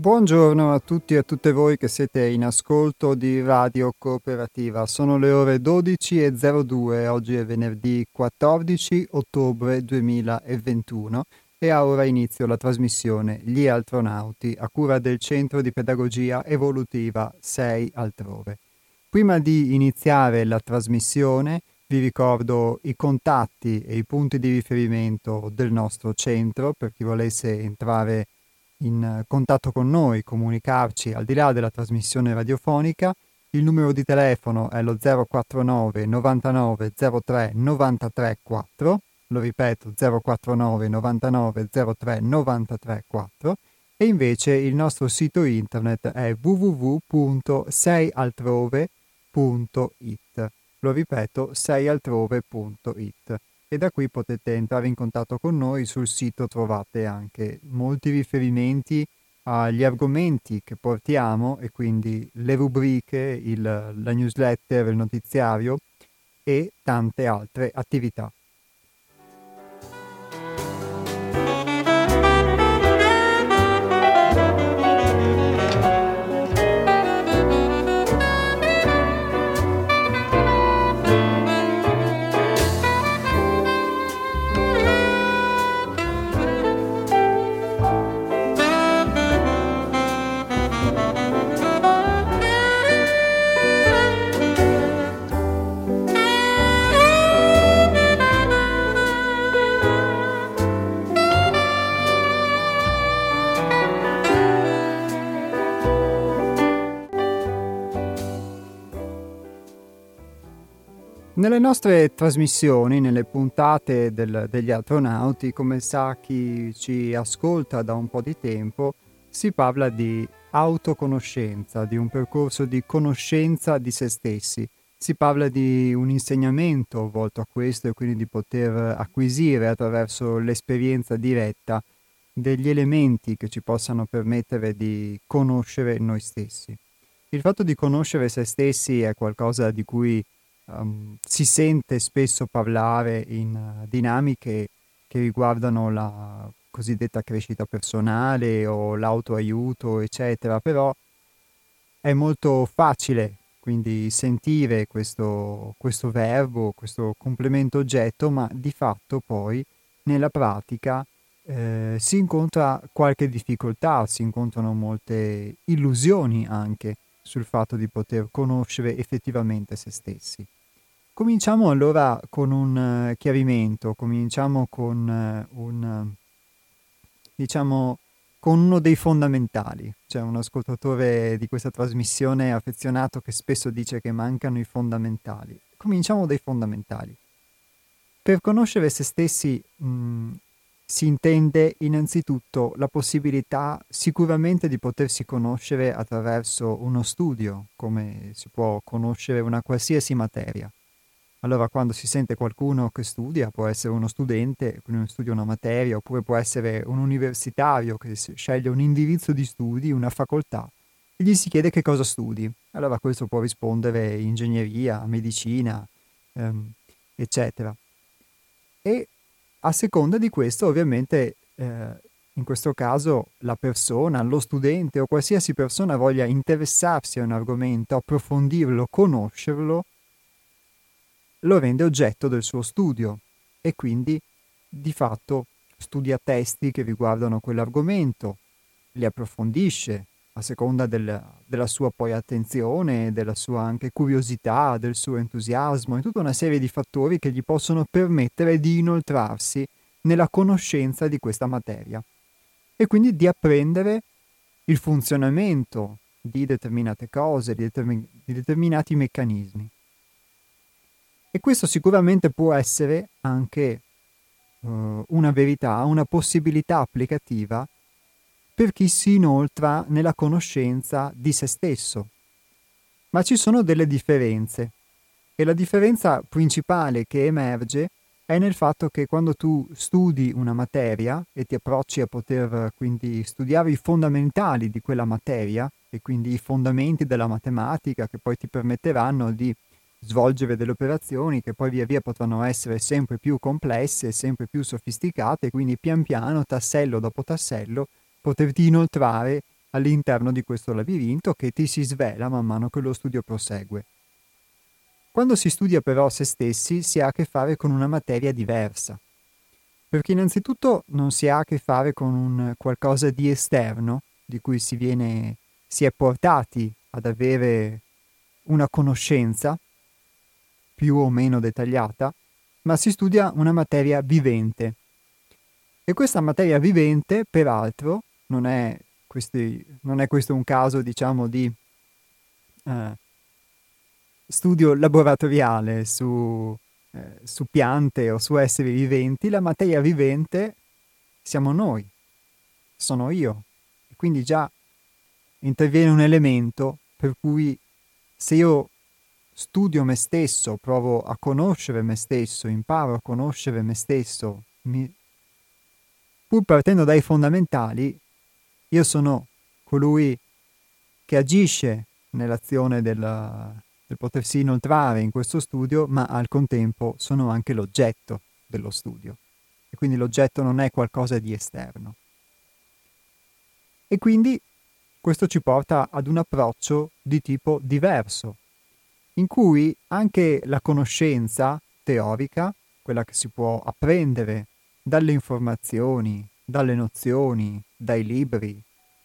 Buongiorno a tutti e a tutte voi che siete in ascolto di Radio Cooperativa. Sono le ore 12.02, oggi è venerdì 14 ottobre 2021 e a ora inizio la trasmissione Gli Altronauti a cura del Centro di Pedagogia Evolutiva 6 Altrove. Prima di iniziare la trasmissione vi ricordo i contatti e i punti di riferimento del nostro centro per chi volesse entrare in contatto con noi, comunicarci al di là della trasmissione radiofonica. Il numero di telefono è lo 049 99 03 93 4, lo ripeto 049 99 03 93 4 e invece il nostro sito internet è www.seialtrove.it. Lo ripeto, seialtrove.it e da qui potete entrare in contatto con noi. Sul sito trovate anche molti riferimenti agli argomenti che portiamo e quindi le rubriche, il, la newsletter, il notiziario e tante altre attività. Nelle nostre trasmissioni, nelle puntate del, degli astronauti, come sa chi ci ascolta da un po' di tempo, si parla di autoconoscenza, di un percorso di conoscenza di se stessi. Si parla di un insegnamento volto a questo e quindi di poter acquisire attraverso l'esperienza diretta degli elementi che ci possano permettere di conoscere noi stessi. Il fatto di conoscere se stessi è qualcosa di cui um, si sente spesso parlare in uh, dinamiche che riguardano la cosiddetta crescita personale o l'autoaiuto, eccetera, però è molto facile quindi sentire questo, questo verbo, questo complemento oggetto, ma di fatto poi nella pratica eh, si incontra qualche difficoltà, si incontrano molte illusioni anche sul fatto di poter conoscere effettivamente se stessi. Cominciamo allora con un uh, chiarimento, cominciamo con uh, un, uh, diciamo, con uno dei fondamentali. C'è un ascoltatore di questa trasmissione affezionato che spesso dice che mancano i fondamentali. Cominciamo dai fondamentali. Per conoscere se stessi mh, mm, si intende innanzitutto la possibilità sicuramente di potersi conoscere attraverso uno studio, come si può conoscere una qualsiasi materia. Allora quando si sente qualcuno che studia, può essere uno studente, quindi studia una materia, oppure può essere un universitario che sceglie un indirizzo di studi, una facoltà, e gli si chiede che cosa studi. Allora questo può rispondere ingegneria, medicina, ehm, eccetera. E a seconda di questo, ovviamente, eh, in questo caso la persona, lo studente o qualsiasi persona voglia interessarsi a un argomento, approfondirlo, conoscerlo, lo rende oggetto del suo studio e quindi di fatto studia testi che riguardano quell'argomento, li approfondisce a seconda del, della sua poi attenzione, della sua anche curiosità, del suo entusiasmo e tutta una serie di fattori che gli possono permettere di inoltrarsi nella conoscenza di questa materia e quindi di apprendere il funzionamento di determinate cose, di, determin- di determinati meccanismi. E questo sicuramente può essere anche uh, una verità, una possibilità applicativa per chi si inoltra nella conoscenza di se stesso. Ma ci sono delle differenze e la differenza principale che emerge è nel fatto che quando tu studi una materia e ti approcci a poter quindi studiare i fondamentali di quella materia e quindi i fondamenti della matematica che poi ti permetteranno di svolgere delle operazioni che poi via via potranno essere sempre più complesse, sempre più sofisticate, quindi pian piano, tassello dopo tassello, poterti inoltrare all'interno di questo labirinto che ti si svela man mano che lo studio prosegue. Quando si studia però se stessi si ha a che fare con una materia diversa, perché innanzitutto non si ha a che fare con un qualcosa di esterno, di cui si, viene, si è portati ad avere una conoscenza più o meno dettagliata, ma si studia una materia vivente. E questa materia vivente, peraltro, non è, questi, non è questo un caso, diciamo, di eh, studio laboratoriale su, eh, su piante o su esseri viventi, la materia vivente siamo noi, sono io. E quindi già interviene un elemento per cui se io studio me stesso, provo a conoscere me stesso, imparo a conoscere me stesso, mi... pur partendo dai fondamentali, io sono colui che agisce nell'azione della, del potersi inoltrare in questo studio, ma al contempo sono anche l'oggetto dello studio. E quindi l'oggetto non è qualcosa di esterno. E quindi questo ci porta ad un approccio di tipo diverso, in cui anche la conoscenza teorica, quella che si può apprendere dalle informazioni, dalle nozioni, dai libri,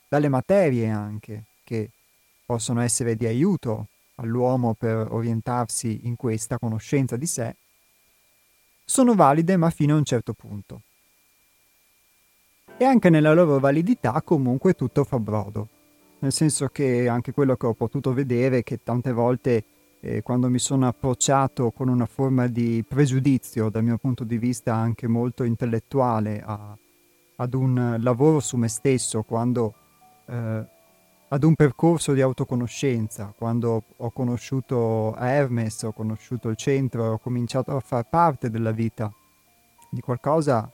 dalle materie anche, che possono essere di aiuto all'uomo per orientarsi in questa conoscenza di sé, sono valide ma fino a un certo punto. E anche nella loro validità comunque tutto fa brodo, nel senso che anche quello che ho potuto vedere che tante volte eh, quando mi sono approcciato con una forma di pregiudizio dal mio punto di vista anche molto intellettuale a, ad un lavoro su me stesso, quando eh, ad un percorso di autoconoscenza. Quando ho conosciuto Hermes, ho conosciuto il centro, ho cominciato a far parte della vita di qualcosa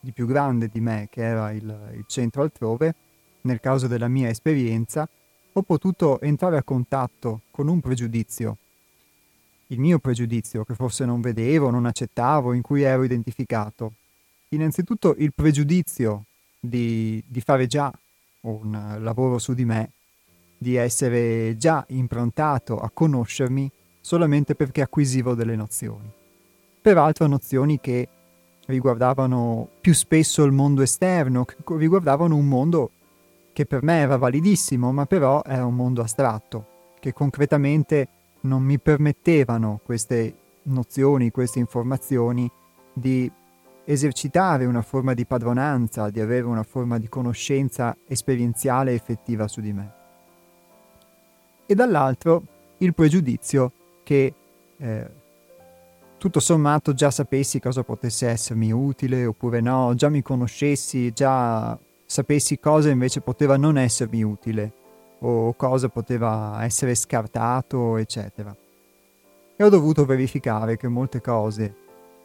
di più grande di me, che era il, il centro altrove, nel caso della mia esperienza, ho potuto entrare a contatto con un pregiudizio, il mio pregiudizio che forse non vedevo, non accettavo, in cui ero identificato. Innanzitutto il pregiudizio di, di fare già un lavoro su di me, di essere già improntato a conoscermi solamente perché acquisivo delle nozioni. Peraltro nozioni che riguardavano più spesso il mondo esterno, che riguardavano un mondo che per me era validissimo, ma però era un mondo astratto, che concretamente non mi permettevano queste nozioni, queste informazioni di esercitare una forma di padronanza, di avere una forma di conoscenza esperienziale effettiva su di me. E dall'altro il pregiudizio che eh, tutto sommato già sapessi cosa potesse essermi utile oppure no, già mi conoscessi, già sapessi cosa invece poteva non essermi utile o cosa poteva essere scartato, eccetera. E ho dovuto verificare che molte cose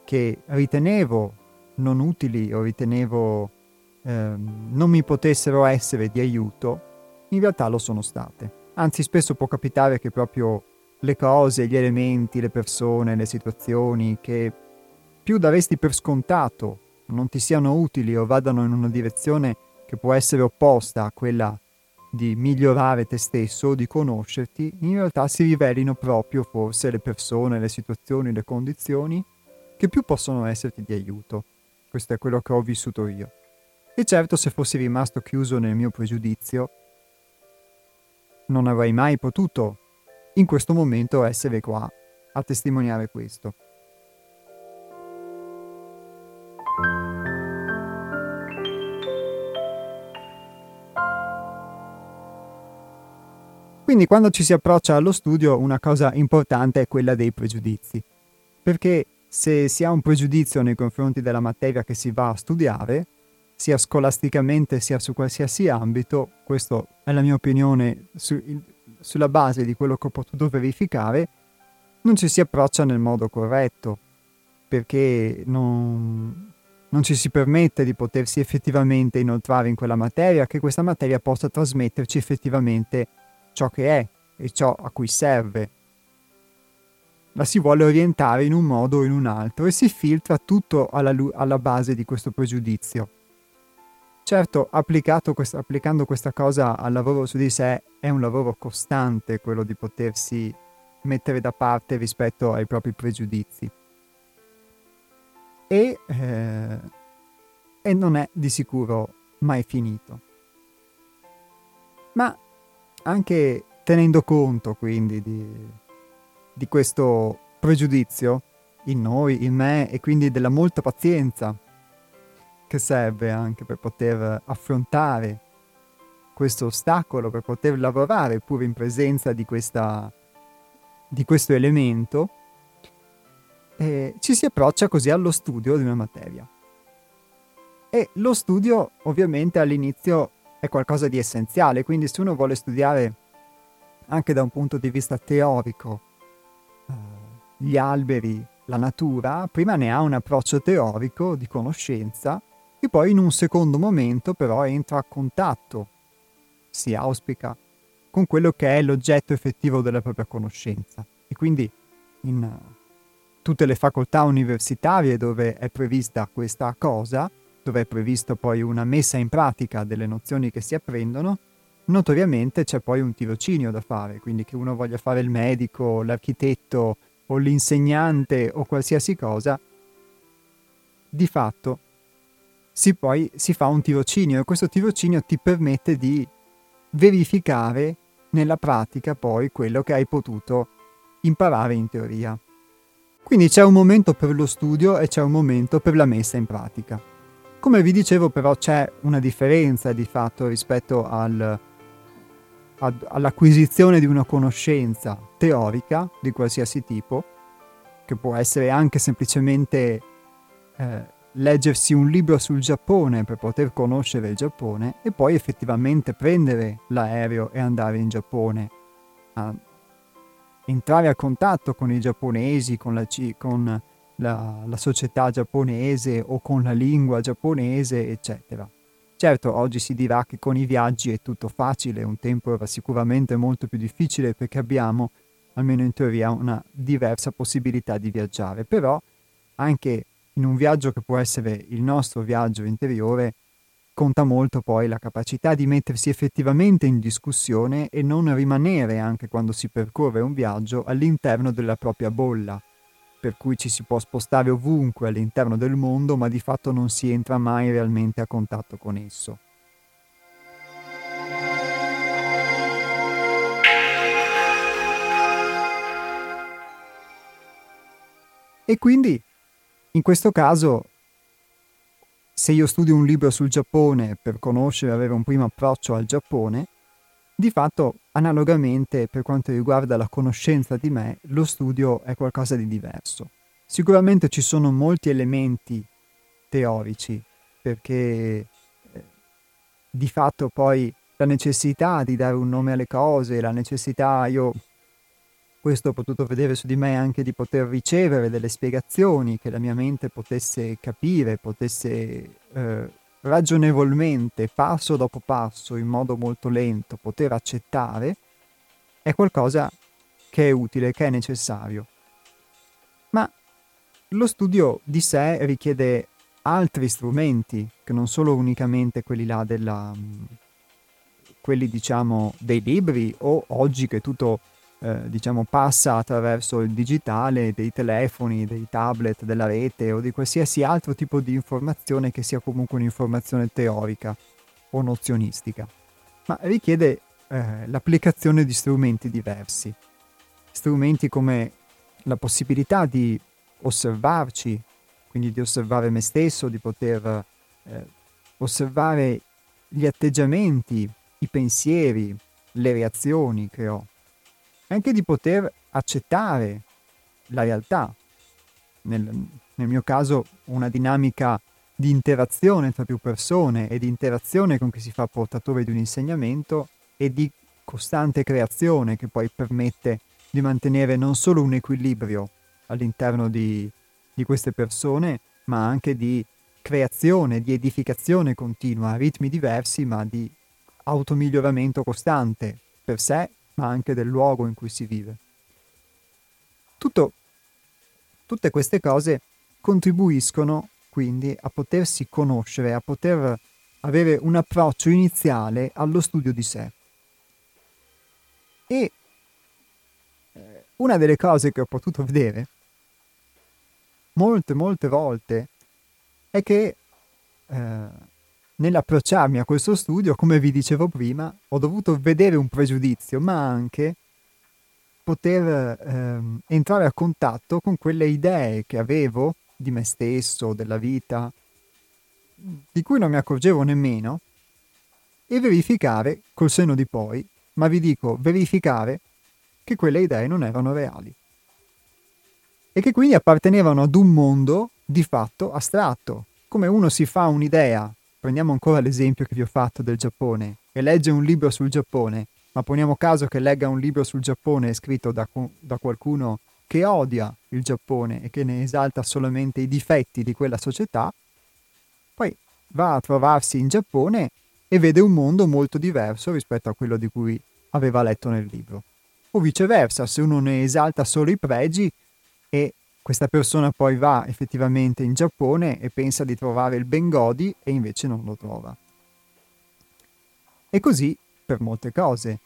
che ritenevo non utili o ritenevo eh, non mi potessero essere di aiuto, in realtà lo sono state. Anzi, spesso può capitare che proprio le cose, gli elementi, le persone, le situazioni che più daresti per scontato non ti siano utili o vadano in una direzione che può essere opposta a quella di migliorare te stesso di conoscerti, in realtà si rivelino proprio forse le persone, le situazioni, le condizioni che più possono esserti di aiuto. Questo è quello che ho vissuto io. E certo se fossi rimasto chiuso nel mio pregiudizio, non avrei mai potuto in questo momento essere qua a testimoniare questo. Quindi quando ci si approccia allo studio una cosa importante è quella dei pregiudizi, perché se si ha un pregiudizio nei confronti della materia che si va a studiare, sia scolasticamente sia su qualsiasi ambito, questa è la mia opinione su, sulla base di quello che ho potuto verificare, non ci si approccia nel modo corretto, perché non, non ci si permette di potersi effettivamente inoltrare in quella materia, che questa materia possa trasmetterci effettivamente ciò che è e ciò a cui serve la si vuole orientare in un modo o in un altro e si filtra tutto alla, alla base di questo pregiudizio. Certo, quest- applicando questa cosa al lavoro su di sé è un lavoro costante quello di potersi mettere da parte rispetto ai propri pregiudizi. E, eh, e non è di sicuro mai finito. Ma anche tenendo conto quindi di, di questo pregiudizio in noi, in me e quindi della molta pazienza che serve anche per poter affrontare questo ostacolo, per poter lavorare pure in presenza di, questa, di questo elemento, eh, ci si approccia così allo studio di una materia. E lo studio ovviamente all'inizio è qualcosa di essenziale, quindi se uno vuole studiare anche da un punto di vista teorico eh, gli alberi, la natura, prima ne ha un approccio teorico di conoscenza e poi in un secondo momento però entra a contatto, si auspica, con quello che è l'oggetto effettivo della propria conoscenza. E quindi in tutte le facoltà universitarie dove è prevista questa cosa, dove è previsto poi una messa in pratica delle nozioni che si apprendono, notoriamente c'è poi un tirocinio da fare, quindi che uno voglia fare il medico, l'architetto o l'insegnante o qualsiasi cosa, di fatto si poi si fa un tirocinio e questo tirocinio ti permette di verificare nella pratica poi quello che hai potuto imparare in teoria. Quindi c'è un momento per lo studio e c'è un momento per la messa in pratica. Come vi dicevo però c'è una differenza di fatto rispetto al, ad, all'acquisizione di una conoscenza teorica di qualsiasi tipo, che può essere anche semplicemente eh, leggersi un libro sul Giappone per poter conoscere il Giappone e poi effettivamente prendere l'aereo e andare in Giappone, a entrare a contatto con i giapponesi, con la, con la, la società giapponese o con la lingua giapponese, eccetera. Certo, oggi si dirà che con i viaggi è tutto facile, un tempo era sicuramente molto più difficile perché abbiamo, almeno in teoria, una diversa possibilità di viaggiare, però anche in un viaggio che può essere il nostro viaggio interiore, conta molto poi la capacità di mettersi effettivamente in discussione e non rimanere anche quando si percorre un viaggio all'interno della propria bolla, per cui ci si può spostare ovunque all'interno del mondo, ma di fatto non si entra mai realmente a contatto con esso. E quindi in questo caso, se io studio un libro sul Giappone per conoscere e avere un primo approccio al Giappone, di fatto, analogamente, per quanto riguarda la conoscenza di me, lo studio è qualcosa di diverso. Sicuramente ci sono molti elementi teorici, perché eh, di fatto poi la necessità di dare un nome alle cose, la necessità, io questo ho potuto vedere su di me anche di poter ricevere delle spiegazioni che la mia mente potesse capire, potesse eh, ragionevolmente, passo dopo passo, in modo molto lento, poter accettare, è qualcosa che è utile, che è necessario. Ma lo studio di sé richiede altri strumenti, che non solo unicamente quelli là della, quelli diciamo dei libri o oggi che tutto eh, diciamo, passa attraverso il digitale, dei telefoni, dei tablet, della rete o di qualsiasi altro tipo di informazione che sia comunque un'informazione teorica o nozionistica, ma richiede eh, l'applicazione di strumenti diversi. Strumenti come la possibilità di osservarci, quindi di osservare me stesso, di poter eh, osservare gli atteggiamenti, i pensieri, le reazioni che ho anche di poter accettare la realtà. Nel, nel mio caso una dinamica di interazione tra più persone e di interazione con chi si fa portatore di un insegnamento e di costante creazione che poi permette di mantenere non solo un equilibrio all'interno di, di queste persone, ma anche di creazione, di edificazione continua a ritmi diversi, ma di automiglioramento costante per sé ma anche del luogo in cui si vive. Tutto, tutte queste cose contribuiscono quindi a potersi conoscere, a poter avere un approccio iniziale allo studio di sé. E eh, una delle cose che ho potuto vedere molte, molte volte è che eh, nell'approcciarmi a questo studio, come vi dicevo prima, ho dovuto vedere un pregiudizio, ma anche poter ehm, entrare a contatto con quelle idee che avevo di me stesso, della vita, di cui non mi accorgevo nemmeno, e verificare col senno di poi, ma vi dico verificare che quelle idee non erano reali e che quindi appartenevano ad un mondo di fatto astratto. Come uno si fa un'idea, prendiamo ancora l'esempio che vi ho fatto del Giappone, e legge un libro sul Giappone, ma poniamo caso che legga un libro sul Giappone scritto da, da qualcuno che odia il Giappone e che ne esalta solamente i difetti di quella società, poi va a trovarsi in Giappone e vede un mondo molto diverso rispetto a quello di cui aveva letto nel libro. O viceversa, se uno ne esalta solo i pregi, questa persona poi va effettivamente in Giappone e pensa di trovare il Bengodi e invece non lo trova. E così per molte cose.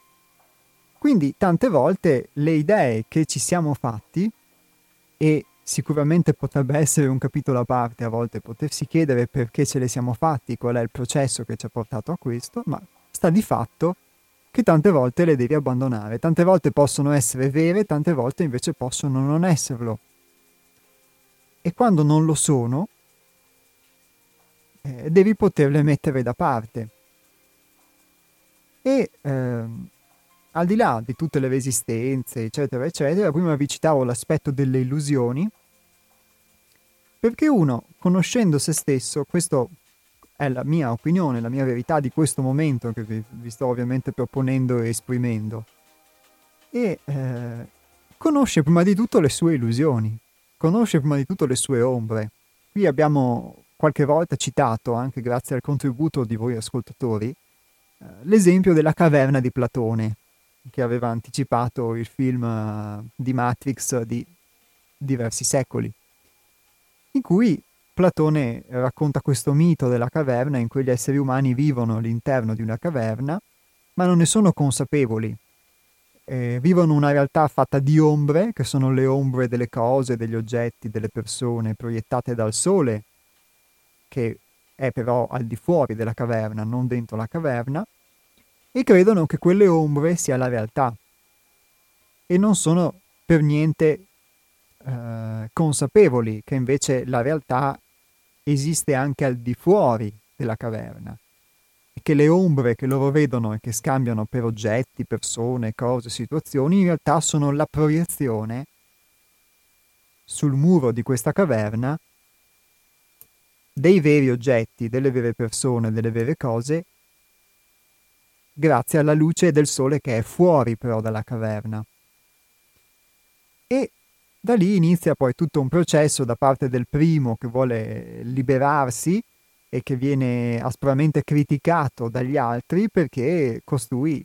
Quindi tante volte le idee che ci siamo fatti, e sicuramente potrebbe essere un capitolo a parte a volte potersi chiedere perché ce le siamo fatti, qual è il processo che ci ha portato a questo, ma sta di fatto che tante volte le devi abbandonare. Tante volte possono essere vere, tante volte invece possono non esserlo. E quando non lo sono, eh, devi poterle mettere da parte. E eh, al di là di tutte le resistenze, eccetera, eccetera, prima vi citavo l'aspetto delle illusioni, perché uno, conoscendo se stesso, questo è la mia opinione, la mia verità di questo momento che vi, vi sto ovviamente proponendo e esprimendo. E eh, conosce prima di tutto le sue illusioni, conosce prima di tutto le sue ombre. Qui abbiamo qualche volta citato, anche grazie al contributo di voi ascoltatori, eh, l'esempio della caverna di Platone, che aveva anticipato il film uh, di Matrix di diversi secoli, in cui Platone racconta questo mito della caverna in cui gli esseri umani vivono all'interno di una caverna, ma non ne sono consapevoli. Eh, vivono una realtà fatta di ombre, che sono le ombre delle cose, degli oggetti, delle persone proiettate dal sole, che è però al di fuori della caverna, non dentro la caverna, e credono che quelle ombre sia la realtà. E non sono per niente eh, consapevoli che invece la realtà esiste anche al di fuori della caverna e che le ombre che loro vedono e che scambiano per oggetti, persone, cose, situazioni, in realtà sono la proiezione sul muro di questa caverna dei veri oggetti, delle vere persone, delle vere cose, grazie alla luce del sole che è fuori però dalla caverna. E da lì inizia poi tutto un processo da parte del primo che vuole liberarsi e che viene aspramente criticato dagli altri perché costui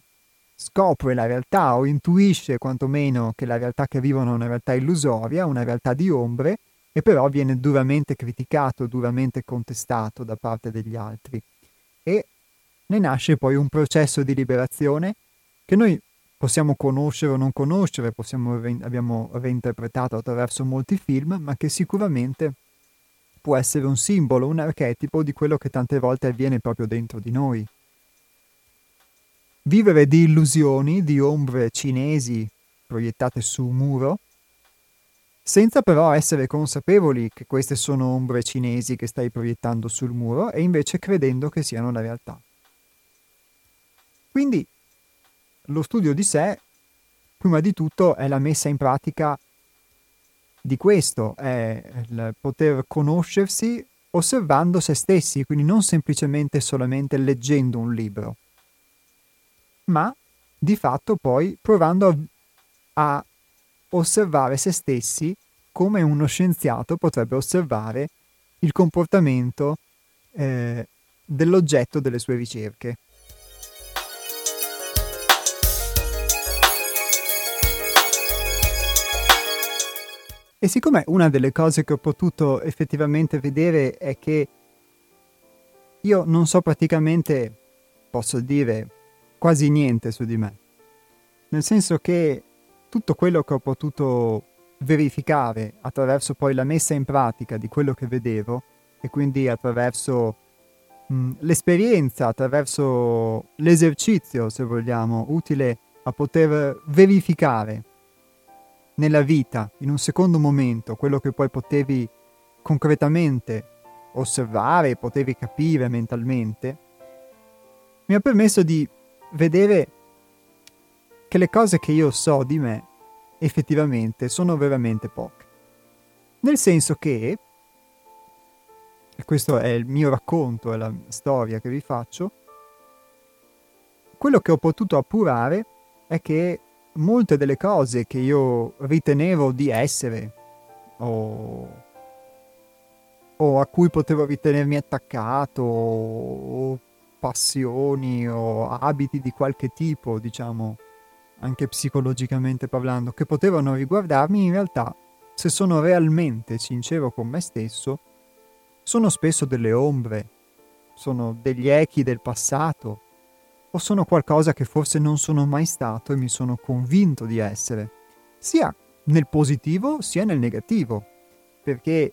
scopre la realtà o intuisce quantomeno che la realtà che vivono è una realtà illusoria, una realtà di ombre, e però viene duramente criticato, duramente contestato da parte degli altri. E ne nasce poi un processo di liberazione che noi possiamo conoscere o non conoscere, possiamo, abbiamo reinterpretato attraverso molti film, ma che sicuramente può essere un simbolo, un archetipo di quello che tante volte avviene proprio dentro di noi. Vivere di illusioni, di ombre cinesi proiettate su un muro, senza però essere consapevoli che queste sono ombre cinesi che stai proiettando sul muro e invece credendo che siano la realtà. Quindi lo studio di sé, prima di tutto, è la messa in pratica di questo, è il poter conoscersi osservando se stessi, quindi non semplicemente solamente leggendo un libro, ma di fatto poi provando a, a osservare se stessi come uno scienziato potrebbe osservare il comportamento eh, dell'oggetto delle sue ricerche. E siccome una delle cose che ho potuto effettivamente vedere è che io non so praticamente, posso dire, quasi niente su di me. Nel senso che tutto quello che ho potuto verificare attraverso poi la messa in pratica di quello che vedevo e quindi attraverso mh, l'esperienza, attraverso l'esercizio, se vogliamo, utile a poter verificare nella vita, in un secondo momento, quello che poi potevi concretamente osservare, potevi capire mentalmente, mi ha permesso di vedere che le cose che io so di me effettivamente sono veramente poche. Nel senso che, e questo è il mio racconto, è la storia che vi faccio, quello che ho potuto appurare è che molte delle cose che io ritenevo di essere o, o a cui potevo ritenermi attaccato o passioni o abiti di qualche tipo, diciamo, anche psicologicamente parlando, che potevano riguardarmi, in realtà, se sono realmente sincero con me stesso, sono spesso delle ombre, sono degli echi del passato, o sono qualcosa che forse non sono mai stato e mi sono convinto di essere, sia nel positivo sia nel negativo, perché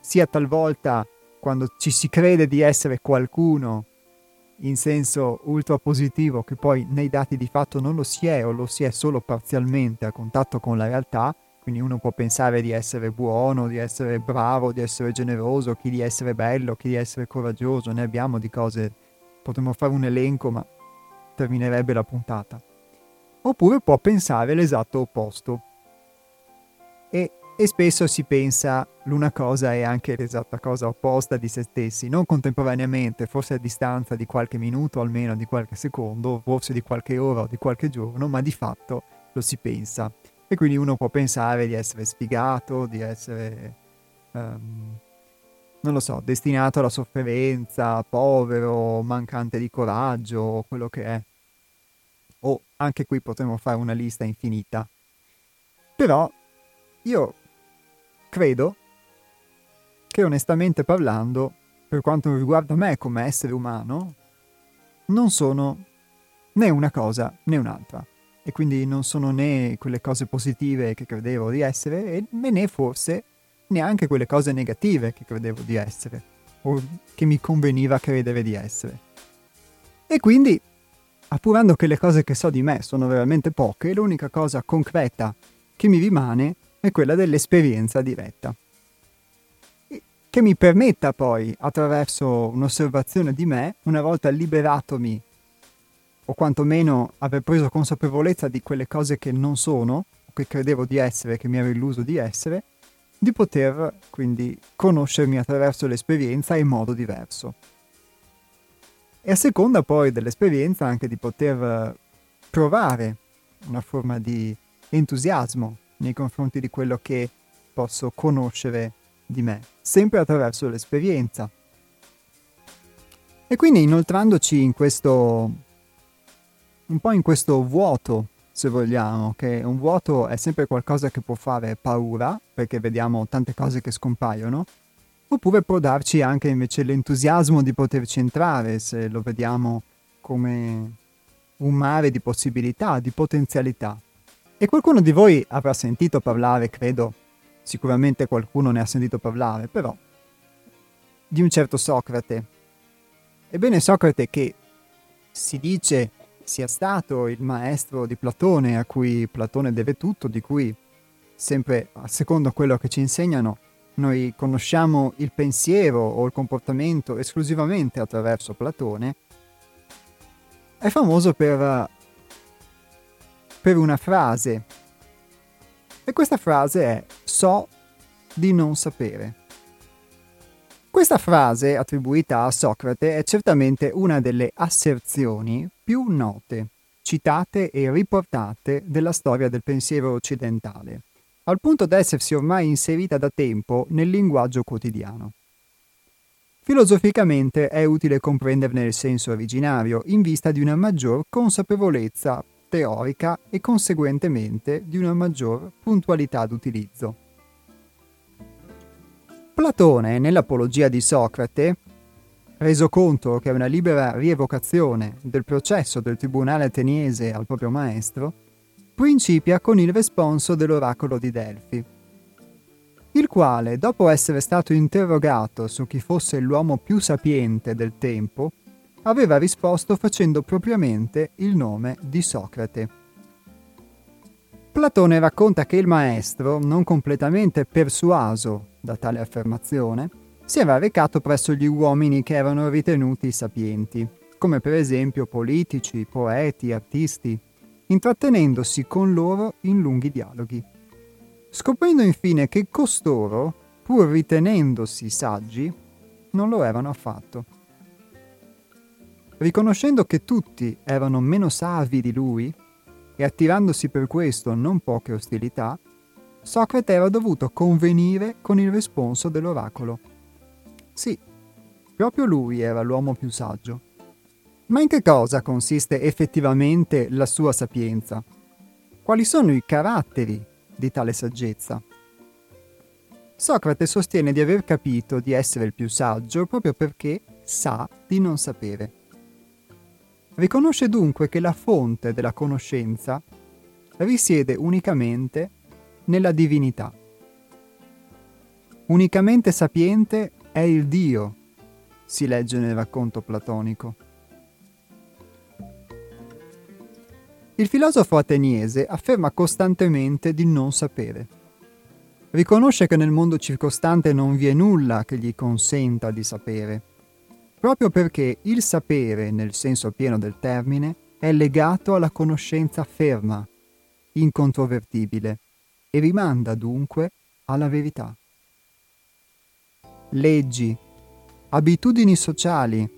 sia talvolta quando ci si crede di essere qualcuno in senso ultra positivo che poi nei dati di fatto non lo si è o lo si è solo parzialmente a contatto con la realtà, quindi uno può pensare di essere buono, di essere bravo, di essere generoso, chi di essere bello, chi di essere coraggioso, ne abbiamo di cose, potremmo fare un elenco ma terminerebbe la puntata. Oppure può pensare l'esatto opposto. E e spesso si pensa l'una cosa è anche l'esatta cosa opposta di se stessi, non contemporaneamente, forse a distanza di qualche minuto, almeno di qualche secondo, forse di qualche ora o di qualche giorno, ma di fatto lo si pensa. E quindi uno può pensare di essere sfigato, di essere, um, non lo so, destinato alla sofferenza, povero, mancante di coraggio, quello che è. O anche qui potremmo fare una lista infinita. Però io credo che onestamente parlando, per quanto riguarda me come essere umano, non sono né una cosa né un'altra. E quindi non sono né quelle cose positive che credevo di essere, né forse neanche quelle cose negative che credevo di essere, o che mi conveniva credere di essere. E quindi, appurando che le cose che so di me sono veramente poche, l'unica cosa concreta che mi rimane è quella dell'esperienza diretta, che mi permetta poi, attraverso un'osservazione di me, una volta liberatomi, o quantomeno aver preso consapevolezza di quelle cose che non sono, o che credevo di essere, che mi ero illuso di essere, di poter quindi conoscermi attraverso l'esperienza in modo diverso. E a seconda poi dell'esperienza anche di poter provare una forma di entusiasmo nei confronti di quello che posso conoscere di me, sempre attraverso l'esperienza. E quindi inoltrandoci in questo, un po' in questo vuoto, se vogliamo, che un vuoto è sempre qualcosa che può fare paura, perché vediamo tante cose che scompaiono, oppure può darci anche invece l'entusiasmo di poterci entrare, se lo vediamo come un mare di possibilità, di potenzialità. E qualcuno di voi avrà sentito parlare, credo, sicuramente qualcuno ne ha sentito parlare, però, di un certo Socrate. Ebbene, Socrate che si dice sia stato il maestro di Platone, a cui Platone deve tutto, di cui, sempre secondo quello che ci insegnano, noi conosciamo il pensiero o il comportamento esclusivamente attraverso Platone, è famoso per per una frase. E questa frase è so di non sapere. Questa frase, attribuita a Socrate, è certamente una delle asserzioni più note, citate e riportate della storia del pensiero occidentale, al punto da essersi ormai inserita da tempo nel linguaggio quotidiano. Filosoficamente è utile comprenderne il senso originario in vista di una maggior consapevolezza teorica e conseguentemente di una maggior puntualità d'utilizzo. Platone, nell'Apologia di Socrate, reso conto che una libera rievocazione del processo del tribunale ateniese al proprio maestro, principia con il responso dell'oracolo di Delfi, il quale, dopo essere stato interrogato su chi fosse l'uomo più sapiente del tempo, aveva risposto facendo propriamente il nome di Socrate. Platone racconta che il maestro, non completamente persuaso da tale affermazione, si era recato presso gli uomini che erano ritenuti sapienti, come per esempio politici, poeti, artisti, intrattenendosi con loro in lunghi dialoghi. Scoprendo infine che costoro, pur ritenendosi saggi, non lo erano affatto. Riconoscendo che tutti erano meno savi di lui, e attirandosi per questo non poche ostilità, Socrate era dovuto convenire con il responso dell'oracolo. Sì, proprio lui era l'uomo più saggio. Ma in che cosa consiste effettivamente la sua sapienza? Quali sono i caratteri di tale saggezza? Socrate sostiene di aver capito di essere il più saggio proprio perché sa di non sapere. Riconosce dunque che la fonte della conoscenza risiede unicamente nella divinità. Unicamente sapiente è il Dio, si legge nel racconto platonico. Il filosofo ateniese afferma costantemente di non sapere. Riconosce che nel mondo circostante non vi è nulla che gli consenta di sapere, proprio perché il sapere, nel senso pieno del termine, è legato alla conoscenza ferma, incontrovertibile, e rimanda dunque alla verità. Leggi, abitudini sociali,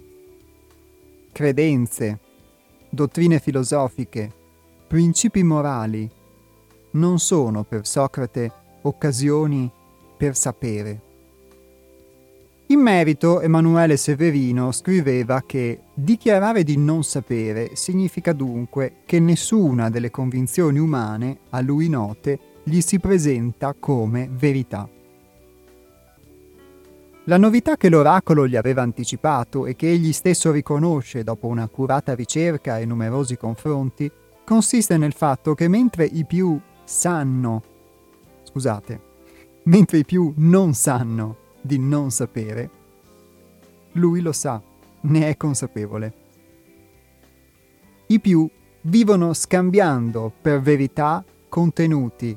credenze, dottrine filosofiche, principi morali non sono per Socrate occasioni per sapere. In merito, Emanuele Severino scriveva che dichiarare di non sapere significa dunque che nessuna delle convinzioni umane a lui note gli si presenta come verità. La novità che l'oracolo gli aveva anticipato e che egli stesso riconosce dopo un'accurata ricerca e numerosi confronti consiste nel fatto che mentre i più sanno, scusate, mentre i più non sanno di non sapere, lui lo sa, ne è consapevole. I più vivono scambiando per verità contenuti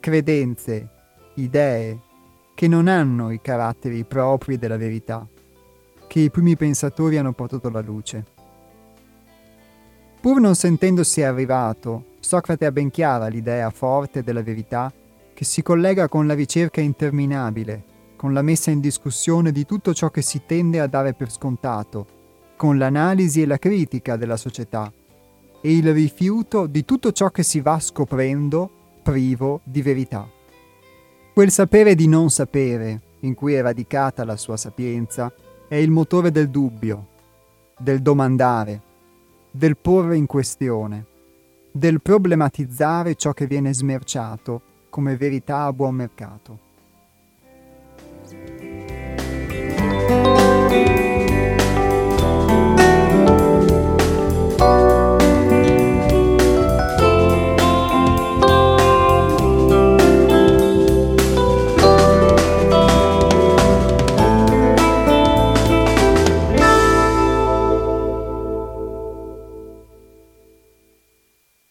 credenze, idee che non hanno i caratteri propri della verità, che i primi pensatori hanno portato alla luce. Pur non sentendosi arrivato, Socrate ha ben chiara l'idea forte della verità che si collega con la ricerca interminabile, con la messa in discussione di tutto ciò che si tende a dare per scontato, con l'analisi e la critica della società e il rifiuto di tutto ciò che si va scoprendo privo di verità. Quel sapere di non sapere, in cui è radicata la sua sapienza, è il motore del dubbio, del domandare, del porre in questione, del problematizzare ciò che viene smerciato come verità a buon mercato.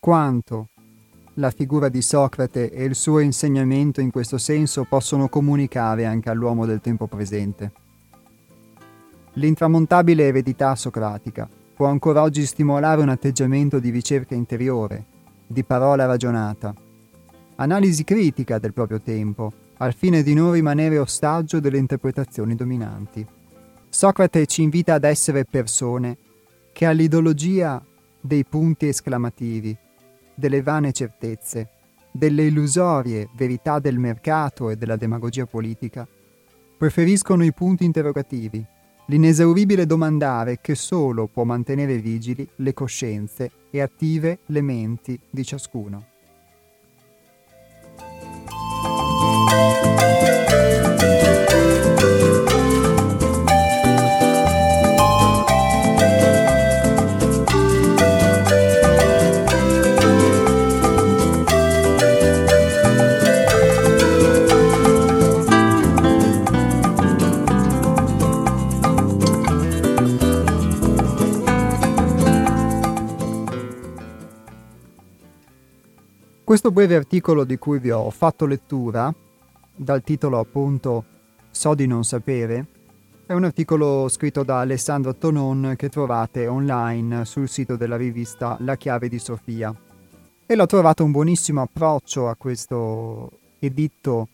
Quanto la figura di Socrate e il suo insegnamento in questo senso possono comunicare anche all'uomo del tempo presente. L'intramontabile eredità socratica può ancora oggi stimolare un atteggiamento di ricerca interiore, di parola ragionata, analisi critica del proprio tempo, al fine di non rimanere ostaggio delle interpretazioni dominanti. Socrate ci invita ad essere persone che all'ideologia dei punti esclamativi delle vane certezze, delle illusorie verità del mercato e della demagogia politica. Preferiscono i punti interrogativi, l'inesauribile domandare che solo può mantenere vigili le coscienze e attive le menti di ciascuno. Questo breve articolo di cui vi ho fatto lettura, dal titolo appunto So di non sapere, è un articolo scritto da Alessandro Tonon che trovate online sul sito della rivista La chiave di Sofia. E l'ho trovato un buonissimo approccio a questo editto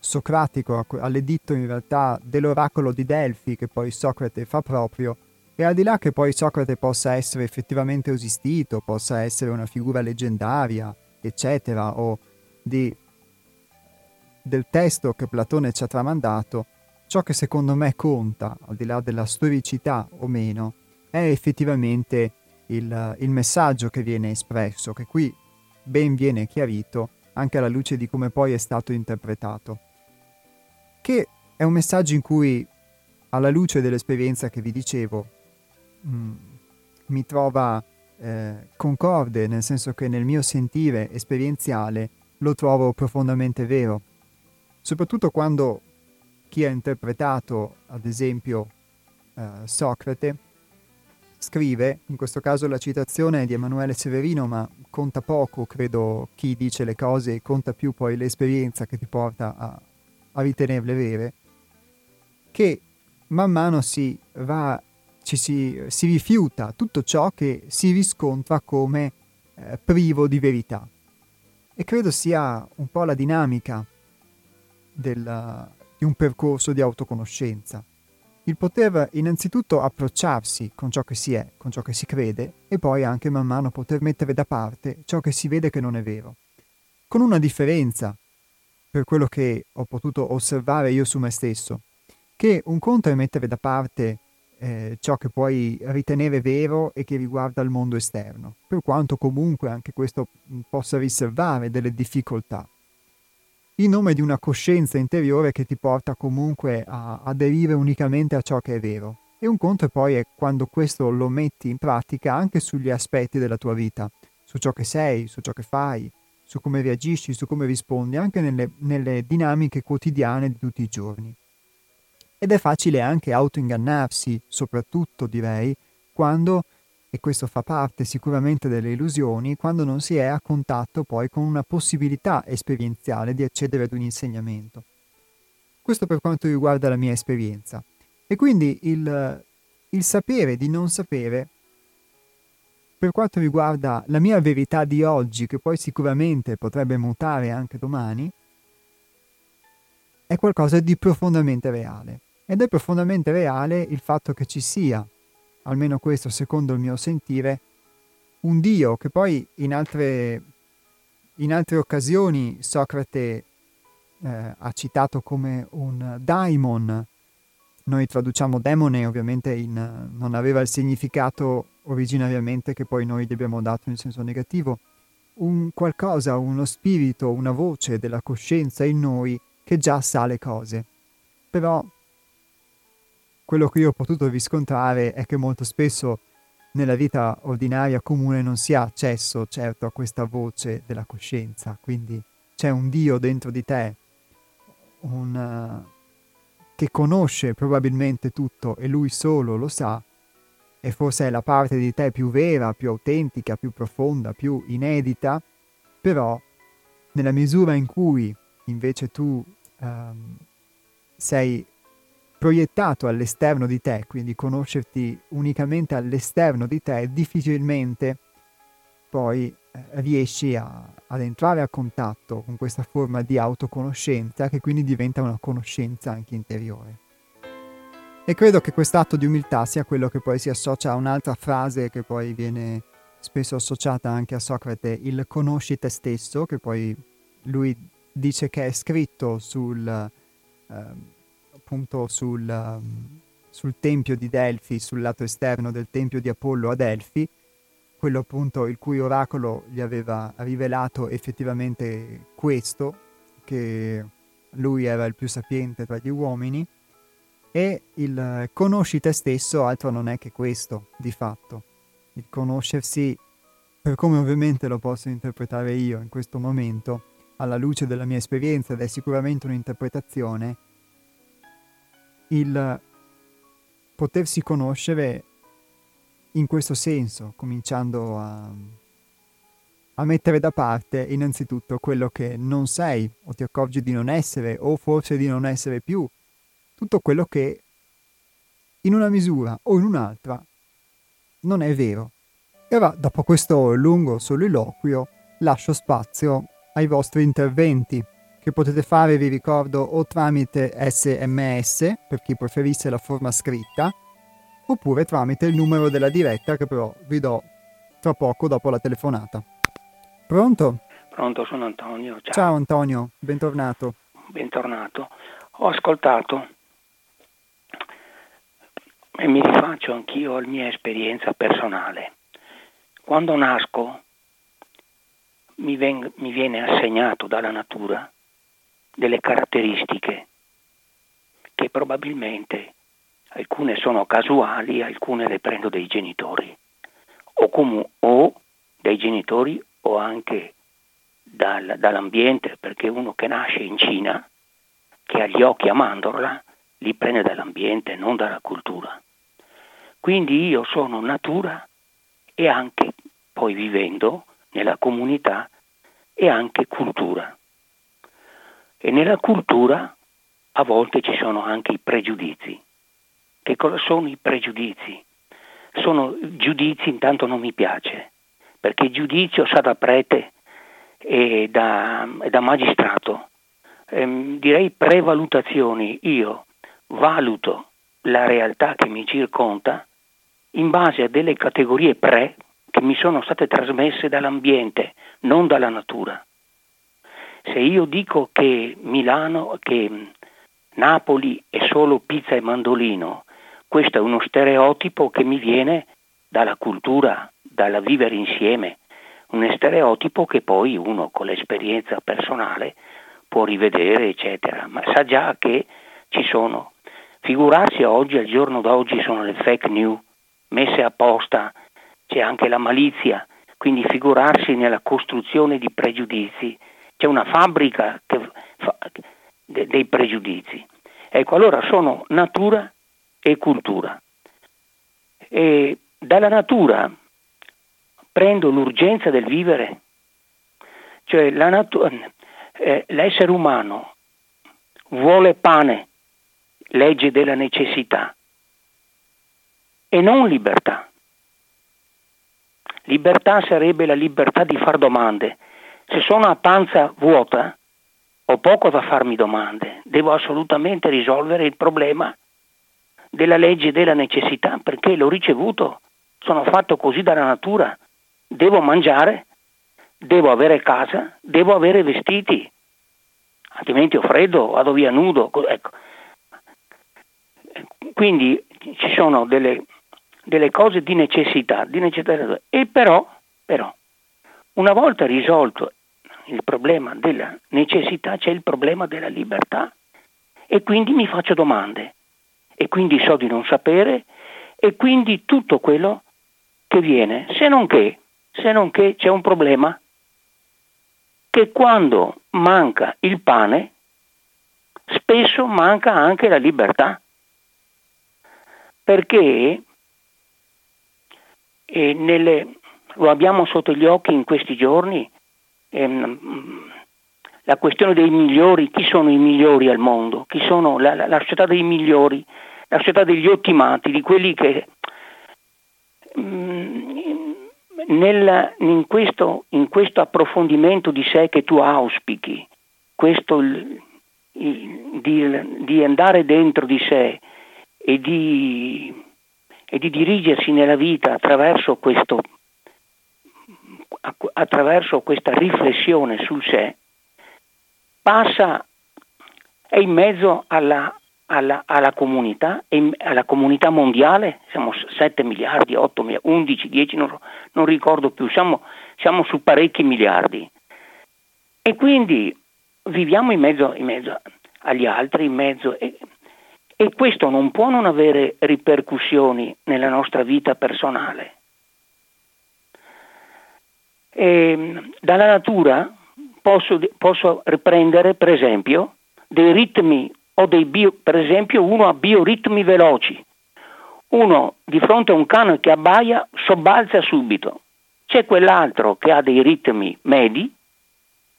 socratico, all'editto in realtà dell'oracolo di Delfi che poi Socrate fa proprio, e al di là che poi Socrate possa essere effettivamente esistito, possa essere una figura leggendaria, eccetera, o di, del testo che Platone ci ha tramandato, ciò che secondo me conta, al di là della storicità o meno, è effettivamente il, il messaggio che viene espresso, che qui ben viene chiarito anche alla luce di come poi è stato interpretato. Che è un messaggio in cui, alla luce dell'esperienza che vi dicevo, mh, mm, mi trova eh, concorde, nel senso che nel mio sentire esperienziale lo trovo profondamente vero, soprattutto quando chi ha interpretato, ad esempio, eh, Socrate, scrive, in questo caso la citazione è di Emanuele Severino, ma conta poco, credo, chi dice le cose, conta più poi l'esperienza che ti porta a, a ritenerle vere, che man mano si va ci si, si rifiuta tutto ciò che si riscontra come eh, privo di verità. E credo sia un po' la dinamica del, di un percorso di autoconoscenza. Il poter innanzitutto approcciarsi con ciò che si è, con ciò che si crede, e poi anche man mano poter mettere da parte ciò che si vede che non è vero. Con una differenza, per quello che ho potuto osservare io su me stesso, che un conto è mettere da parte eh, ciò che puoi ritenere vero e che riguarda il mondo esterno, per quanto comunque anche questo mm, possa riservare delle difficoltà, in nome di una coscienza interiore che ti porta comunque a aderire unicamente a ciò che è vero. E un conto poi è quando questo lo metti in pratica anche sugli aspetti della tua vita, su ciò che sei, su ciò che fai, su come reagisci, su come rispondi, anche nelle, nelle dinamiche quotidiane di tutti i giorni. Ed è facile anche autoingannarsi, soprattutto direi, quando, e questo fa parte sicuramente delle illusioni, quando non si è a contatto poi con una possibilità esperienziale di accedere ad un insegnamento. Questo per quanto riguarda la mia esperienza. E quindi il, il sapere di non sapere, per quanto riguarda la mia verità di oggi, che poi sicuramente potrebbe mutare anche domani, è qualcosa di profondamente reale. Ed è profondamente reale il fatto che ci sia, almeno questo secondo il mio sentire, un Dio che poi in altre, in altre occasioni Socrate eh, ha citato come un daimon. Noi traduciamo demone, ovviamente in, non aveva il significato originariamente che poi noi gli abbiamo dato in senso negativo. Un qualcosa, uno spirito, una voce della coscienza in noi che già sa le cose. Però quello che io ho potuto riscontrare è che molto spesso nella vita ordinaria comune non si ha accesso certo a questa voce della coscienza, quindi c'è un Dio dentro di te un, uh, che conosce probabilmente tutto e lui solo lo sa e forse è la parte di te più vera, più autentica, più profonda, più inedita, però nella misura in cui invece tu um, sei proiettato all'esterno di te, quindi conoscerti unicamente all'esterno di te, difficilmente poi eh, riesci a, ad entrare a contatto con questa forma di autoconoscenza che quindi diventa una conoscenza anche interiore. E credo che quest'atto di umiltà sia quello che poi si associa a un'altra frase che poi viene spesso associata anche a Socrate, il conosci te stesso, che poi lui dice che è scritto sul... Eh, appunto sul, um, sul tempio di Delfi, sul lato esterno del tempio di Apollo a Delfi, quello appunto il cui oracolo gli aveva rivelato effettivamente questo, che lui era il più sapiente tra gli uomini, e il conosci te stesso altro non è che questo, di fatto. Il conoscersi, per come ovviamente lo posso interpretare io in questo momento, alla luce della mia esperienza, ed è sicuramente un'interpretazione, il potersi conoscere in questo senso, cominciando a, a mettere da parte innanzitutto quello che non sei o ti accorgi di non essere o forse di non essere più, tutto quello che in una misura o in un'altra non è vero. E ora, dopo questo lungo soliloquio, lascio spazio ai vostri interventi che potete fare, vi ricordo, o tramite sms per chi preferisse la forma scritta, oppure tramite il numero della diretta che però vi do tra poco dopo la telefonata. Pronto? Pronto, sono Antonio. Ciao, Ciao Antonio, bentornato. Bentornato. Ho ascoltato e mi rifaccio anch'io alla mia esperienza personale. Quando nasco mi, veng- mi viene assegnato dalla natura delle caratteristiche che probabilmente alcune sono casuali, alcune le prendo dai genitori o, comu- o dai genitori o anche dal, dall'ambiente, perché uno che nasce in Cina, che ha gli occhi a mandorla, li prende dall'ambiente, non dalla cultura. Quindi io sono natura e anche, poi vivendo nella comunità, e anche cultura. E nella cultura a volte ci sono anche i pregiudizi. Che cosa sono i pregiudizi? Sono giudizi, intanto non mi piace, perché giudizio sa da prete e da, e da magistrato. Ehm, direi prevalutazioni. Io valuto la realtà che mi circonda in base a delle categorie pre che mi sono state trasmesse dall'ambiente, non dalla natura. Se io dico che Milano, che Napoli è solo pizza e mandolino, questo è uno stereotipo che mi viene dalla cultura, dalla vivere insieme, un stereotipo che poi uno con l'esperienza personale può rivedere, eccetera, ma sa già che ci sono. Figurarsi oggi, al giorno d'oggi, sono le fake news messe apposta, c'è anche la malizia, quindi figurarsi nella costruzione di pregiudizi c'è una fabbrica fa, de, dei pregiudizi. Ecco, allora sono natura e cultura. E dalla natura prendo l'urgenza del vivere, cioè eh, l'essere umano vuole pane, legge della necessità, e non libertà. Libertà sarebbe la libertà di fare domande, se sono a panza vuota, ho poco da farmi domande, devo assolutamente risolvere il problema della legge della necessità perché l'ho ricevuto, sono fatto così dalla natura, devo mangiare, devo avere casa, devo avere vestiti, altrimenti ho freddo, vado via nudo. Ecco. Quindi ci sono delle, delle cose di necessità, di necessità, e però, però una volta risolto il problema della necessità c'è il problema della libertà. E quindi mi faccio domande. E quindi so di non sapere. E quindi tutto quello che viene, se non che, se non che c'è un problema che quando manca il pane spesso manca anche la libertà. Perché nelle, lo abbiamo sotto gli occhi in questi giorni, ehm, la questione dei migliori, chi sono i migliori al mondo, chi sono la, la, la società dei migliori, la società degli ottimati, di quelli che mm, nel, in, questo, in, questo, approfondimento di sé che tu auspichi, questo, il, il, di, di, andare dentro di sé e di, e di dirigersi nella vita attraverso questo attraverso questa riflessione sul sé, passa, è in mezzo alla, alla, alla comunità, alla comunità mondiale, siamo 7 miliardi, 8 miliardi, 11, 10, non, non ricordo più, siamo, siamo, su parecchi miliardi. E quindi viviamo in mezzo, in mezzo agli altri, in mezzo... E, e questo non può non avere ripercussioni nella nostra vita personale. E, ehm, dalla natura posso, posso riprendere, per esempio, dei ritmi o dei bio, per esempio uno ha bioritmi veloci. Uno di fronte a un cane che abbaia sobbalza subito, c'è quell'altro che ha dei ritmi medi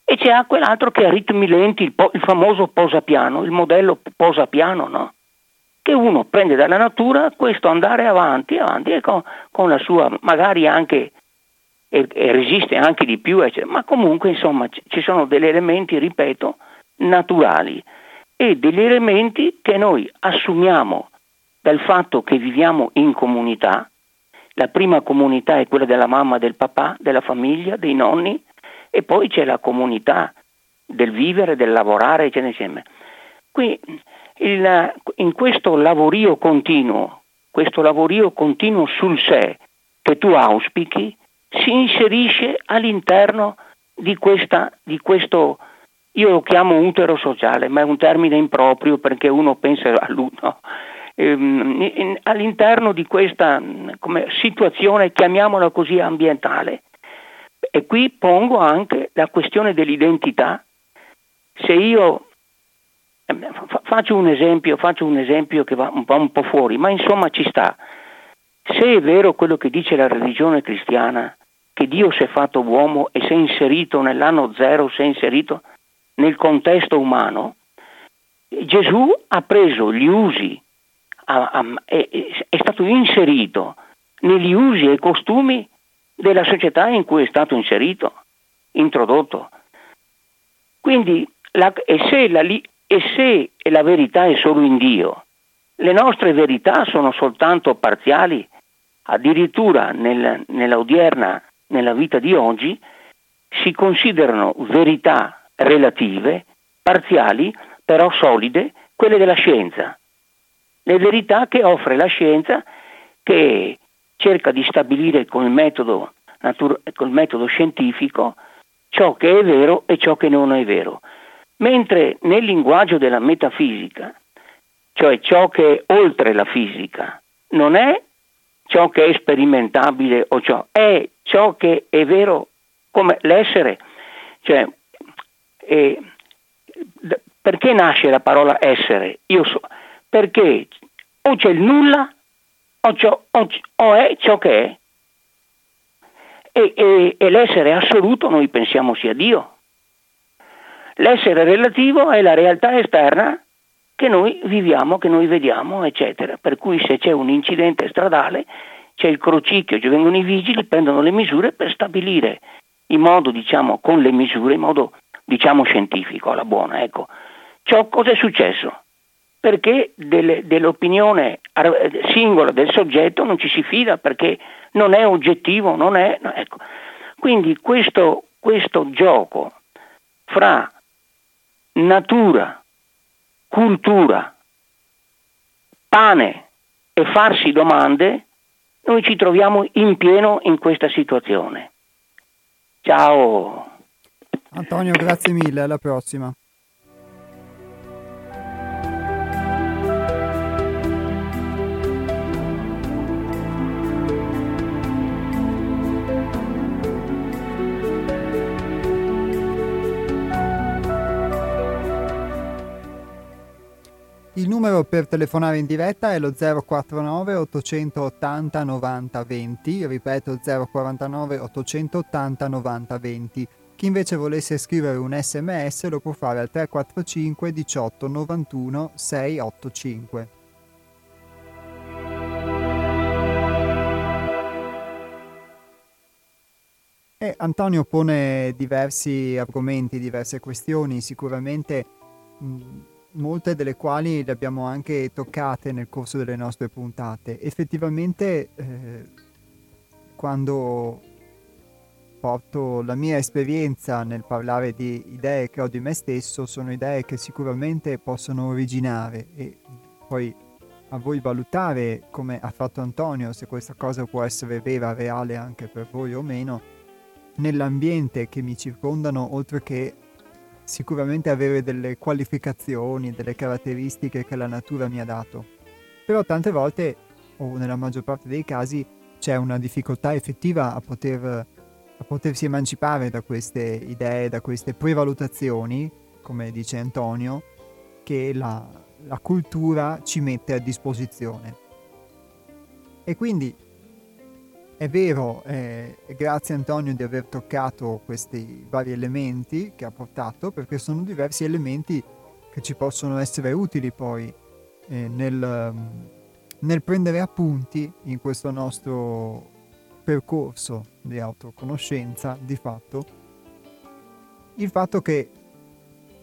e c'è quell'altro che ha ritmi lenti, il, po- il famoso posapiano, il modello posapiano, no? che uno prende dalla natura questo andare avanti, avanti con, con la sua, magari anche, e, e resiste anche di più, eccetera. ma comunque insomma c- ci sono degli elementi, ripeto, naturali e degli elementi che noi assumiamo dal fatto che viviamo in comunità, la prima comunità è quella della mamma, del papà, della famiglia, dei nonni, e poi c'è la comunità del vivere, del lavorare, eccetera, insieme. Qui il, in questo lavorio continuo, questo lavorio continuo sul sé che tu auspichi, si inserisce all'interno di, questa, di questo, io lo chiamo utero sociale, ma è un termine improprio perché uno pensa all'uno. Ehm, all'interno di questa come, situazione, chiamiamola così, ambientale. E qui pongo anche la questione dell'identità. Se io Ehm, faccio un esempio, faccio un esempio che va un po', un po' fuori, ma insomma ci sta. Se è vero quello che dice la religione cristiana, che Dio si è fatto uomo e si è inserito nell'anno zero, si è inserito nel contesto umano, Gesù ha preso gli usi, è, stato inserito negli usi e costumi della società in cui è stato inserito, introdotto. Quindi, la, e se la, e se la verità è solo in Dio, le nostre verità sono soltanto parziali, addirittura nel, nella nella vita di oggi, si considerano verità relative, parziali, però solide, quelle della scienza. Le verità che offre la scienza che cerca di stabilire con il metodo, natura, col metodo scientifico ciò che è vero e ciò che non è vero. Mentre nel linguaggio della metafisica, cioè ciò che è oltre la fisica, non è ciò che è sperimentabile o ciò, è ciò che è vero come l'essere. Cioè, eh, perché nasce la parola essere? Io so, perché o c'è il nulla o, ciò, o, o è ciò che è. E, e, e l'essere assoluto noi pensiamo sia Dio. L'essere relativo è la realtà esterna che noi viviamo, che noi vediamo, eccetera. Per cui se c'è un incidente stradale, c'è il crocicchio, ci vengono i vigili, prendono le misure per stabilire in modo, diciamo, con le misure, in modo, diciamo, scientifico, alla buona, ecco. Ciò cosa è successo? Perché delle, dell'opinione singola del soggetto non ci si fida, perché non è oggettivo, non è... No, ecco. Quindi questo, questo gioco fra natura, cultura, pane e farsi domande, noi ci troviamo in pieno in questa situazione. Ciao. Antonio, grazie mille, alla prossima. Numero per telefonare in diretta è lo 049 880 90 20, ripeto 049 880 90 20. Chi invece volesse scrivere un sms lo può fare al 345 18 91 685. E Antonio pone diversi argomenti, diverse questioni, sicuramente mh, molte delle quali le abbiamo anche toccate nel corso delle nostre puntate. Effettivamente, eh, quando porto la mia esperienza nel parlare di idee che ho di me stesso, sono idee che sicuramente possono originare e poi a voi valutare come ha fatto Antonio, se questa cosa può essere vera, reale anche per voi o meno, nell'ambiente che mi circondano, oltre che sicuramente avere delle qualificazioni, delle caratteristiche che la natura mi ha dato. Però tante volte, o nella maggior parte dei casi, c'è una difficoltà effettiva a, poter, a potersi emancipare da queste idee, da queste prevalutazioni, come dice Antonio, che la, la cultura ci mette a disposizione. E quindi è vero, eh, grazie Antonio di aver toccato questi vari elementi che ha portato, perché sono diversi elementi che ci possono essere utili poi eh, nel, nel prendere appunti in questo nostro percorso di autoconoscenza, di fatto, il fatto che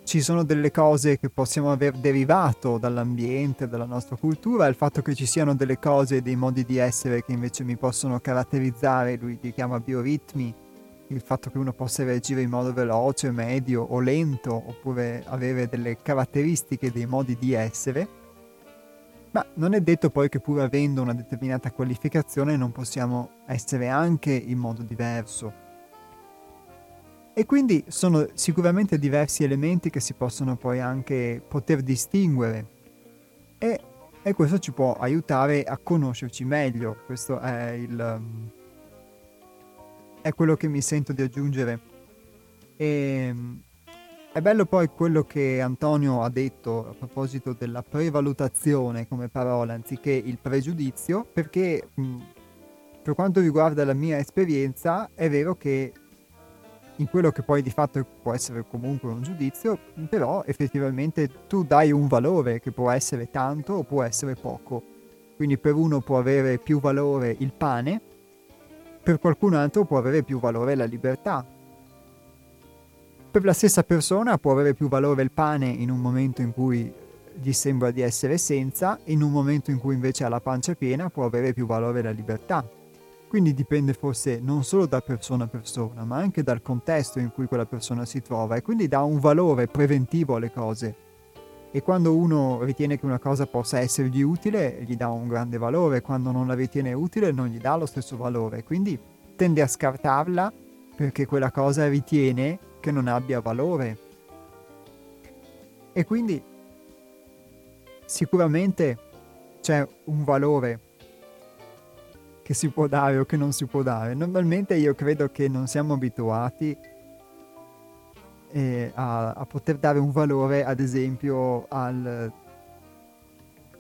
ci sono delle cose che possiamo aver derivato dall'ambiente, dalla nostra cultura, il fatto che ci siano delle cose, dei modi di essere che invece mi possono caratterizzare, lui li chiama bioritmi, il fatto che uno possa reagire in modo veloce, medio o lento, oppure avere delle caratteristiche dei modi di essere, ma non è detto poi che pur avendo una determinata qualificazione non possiamo essere anche in modo diverso e quindi sono sicuramente diversi elementi che si possono poi anche poter distinguere e, e questo ci può aiutare a conoscerci meglio. Questo è, il, è quello che mi sento di aggiungere. E, è bello poi quello che Antonio ha detto a proposito della prevalutazione come parola anziché il pregiudizio, perché mh, per quanto riguarda la mia esperienza è vero che in quello che poi di fatto può essere comunque un giudizio, però effettivamente tu dai un valore che può essere tanto o può essere poco. Quindi per uno può avere più valore il pane, per qualcun altro può avere più valore la libertà. Per la stessa persona può avere più valore il pane in un momento in cui gli sembra di essere senza, in un momento in cui invece ha la pancia piena può avere più valore la libertà. Quindi dipende forse non solo da persona a persona, ma anche dal contesto in cui quella persona si trova e quindi dà un valore preventivo alle cose. E quando uno ritiene che una cosa possa essergli utile, gli dà un grande valore, quando non la ritiene utile non gli dà lo stesso valore, quindi tende a scartarla perché quella cosa ritiene che non abbia valore. E quindi sicuramente c'è un valore che si può dare o che non si può dare. Normalmente io credo che non siamo abituati eh, a, a, poter dare un valore, ad esempio, al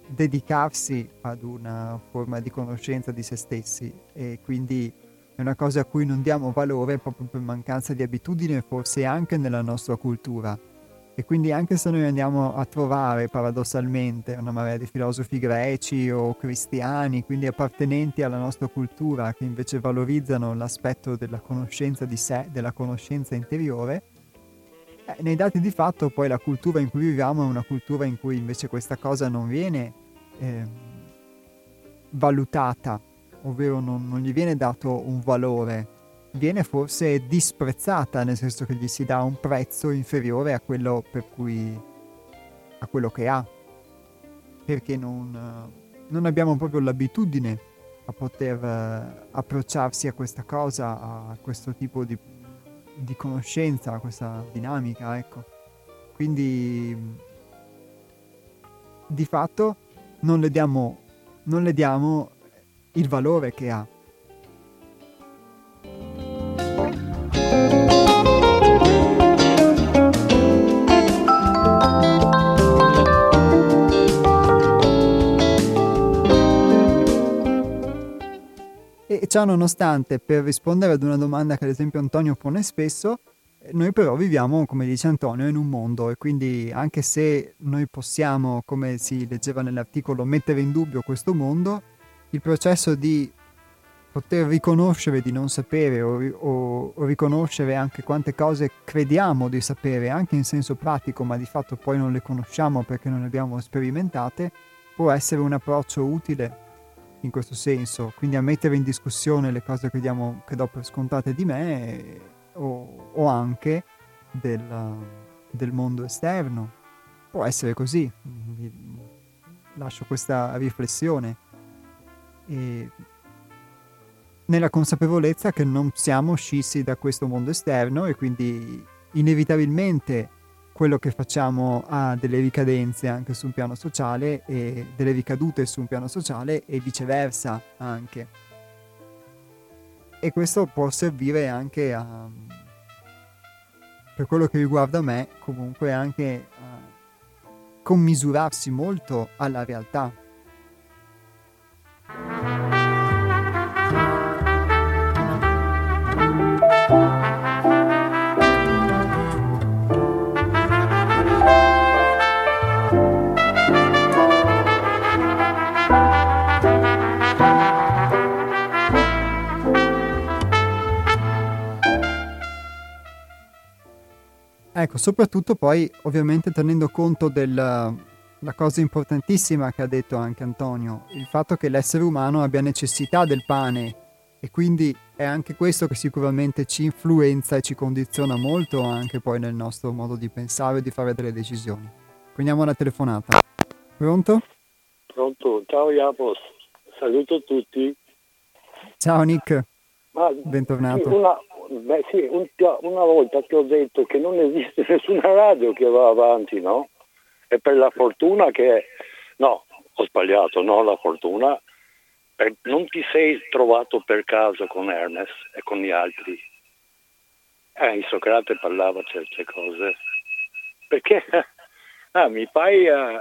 dedicarsi ad una forma di conoscenza di se stessi e quindi è una cosa a cui non diamo valore proprio per mancanza di abitudine, forse anche nella nostra cultura. E quindi anche se noi andiamo a trovare paradossalmente una marea di filosofi greci o cristiani, quindi appartenenti alla nostra cultura, che invece valorizzano l'aspetto della conoscenza di sé, della conoscenza interiore, eh, nei dati di fatto poi la cultura in cui viviamo è una cultura in cui invece questa cosa non viene eh, valutata, ovvero non, non gli viene dato un valore viene forse disprezzata, nel senso che gli si dà un prezzo inferiore a quello per cui a quello che ha. Perché non, non abbiamo proprio l'abitudine a poter uh, approcciarsi a questa cosa, a questo tipo di, di conoscenza, a questa dinamica, ecco. Quindi di fatto non le diamo, non le diamo il valore che ha. E ciò nonostante, per rispondere ad una domanda che ad esempio Antonio pone spesso, noi però viviamo, come dice Antonio, in un mondo e quindi anche se noi possiamo, come si leggeva nell'articolo, mettere in dubbio questo mondo, il processo di poter riconoscere di non sapere o, o, o, riconoscere anche quante cose crediamo di sapere, anche in senso pratico, ma di fatto poi non le conosciamo perché non le abbiamo sperimentate, può essere un approccio utile in questo senso, quindi a mettere in discussione le cose che, diamo, che do per scontate di me o, o anche del, del, mondo esterno. Può essere così, lascio questa riflessione. E nella consapevolezza che non siamo scissi da questo mondo esterno e quindi inevitabilmente quello che facciamo ha delle ricadenze anche su un piano sociale e delle ricadute su un piano sociale e viceversa anche. E questo può servire anche a, per quello che riguarda me, comunque anche a commisurarsi molto alla realtà Ecco, soprattutto poi ovviamente tenendo conto della cosa importantissima che ha detto anche Antonio, il fatto che l'essere umano abbia necessità del pane e quindi è anche questo che sicuramente ci influenza e ci condiziona molto anche poi nel nostro modo di pensare e di fare delle decisioni. Prendiamo una telefonata. Pronto? Pronto, ciao Iapos, saluto tutti. Ciao Nick, Ma, bentornato. Una, beh, sì, un, una volta ti ho detto che non esiste nessuna radio che va avanti, no? E per la fortuna che... No, ho sbagliato, no, la fortuna per, non ti sei trovato per caso con Hermes e con gli altri. Eh, Socrate parlava certe cose. Perché ah, mi fai, uh,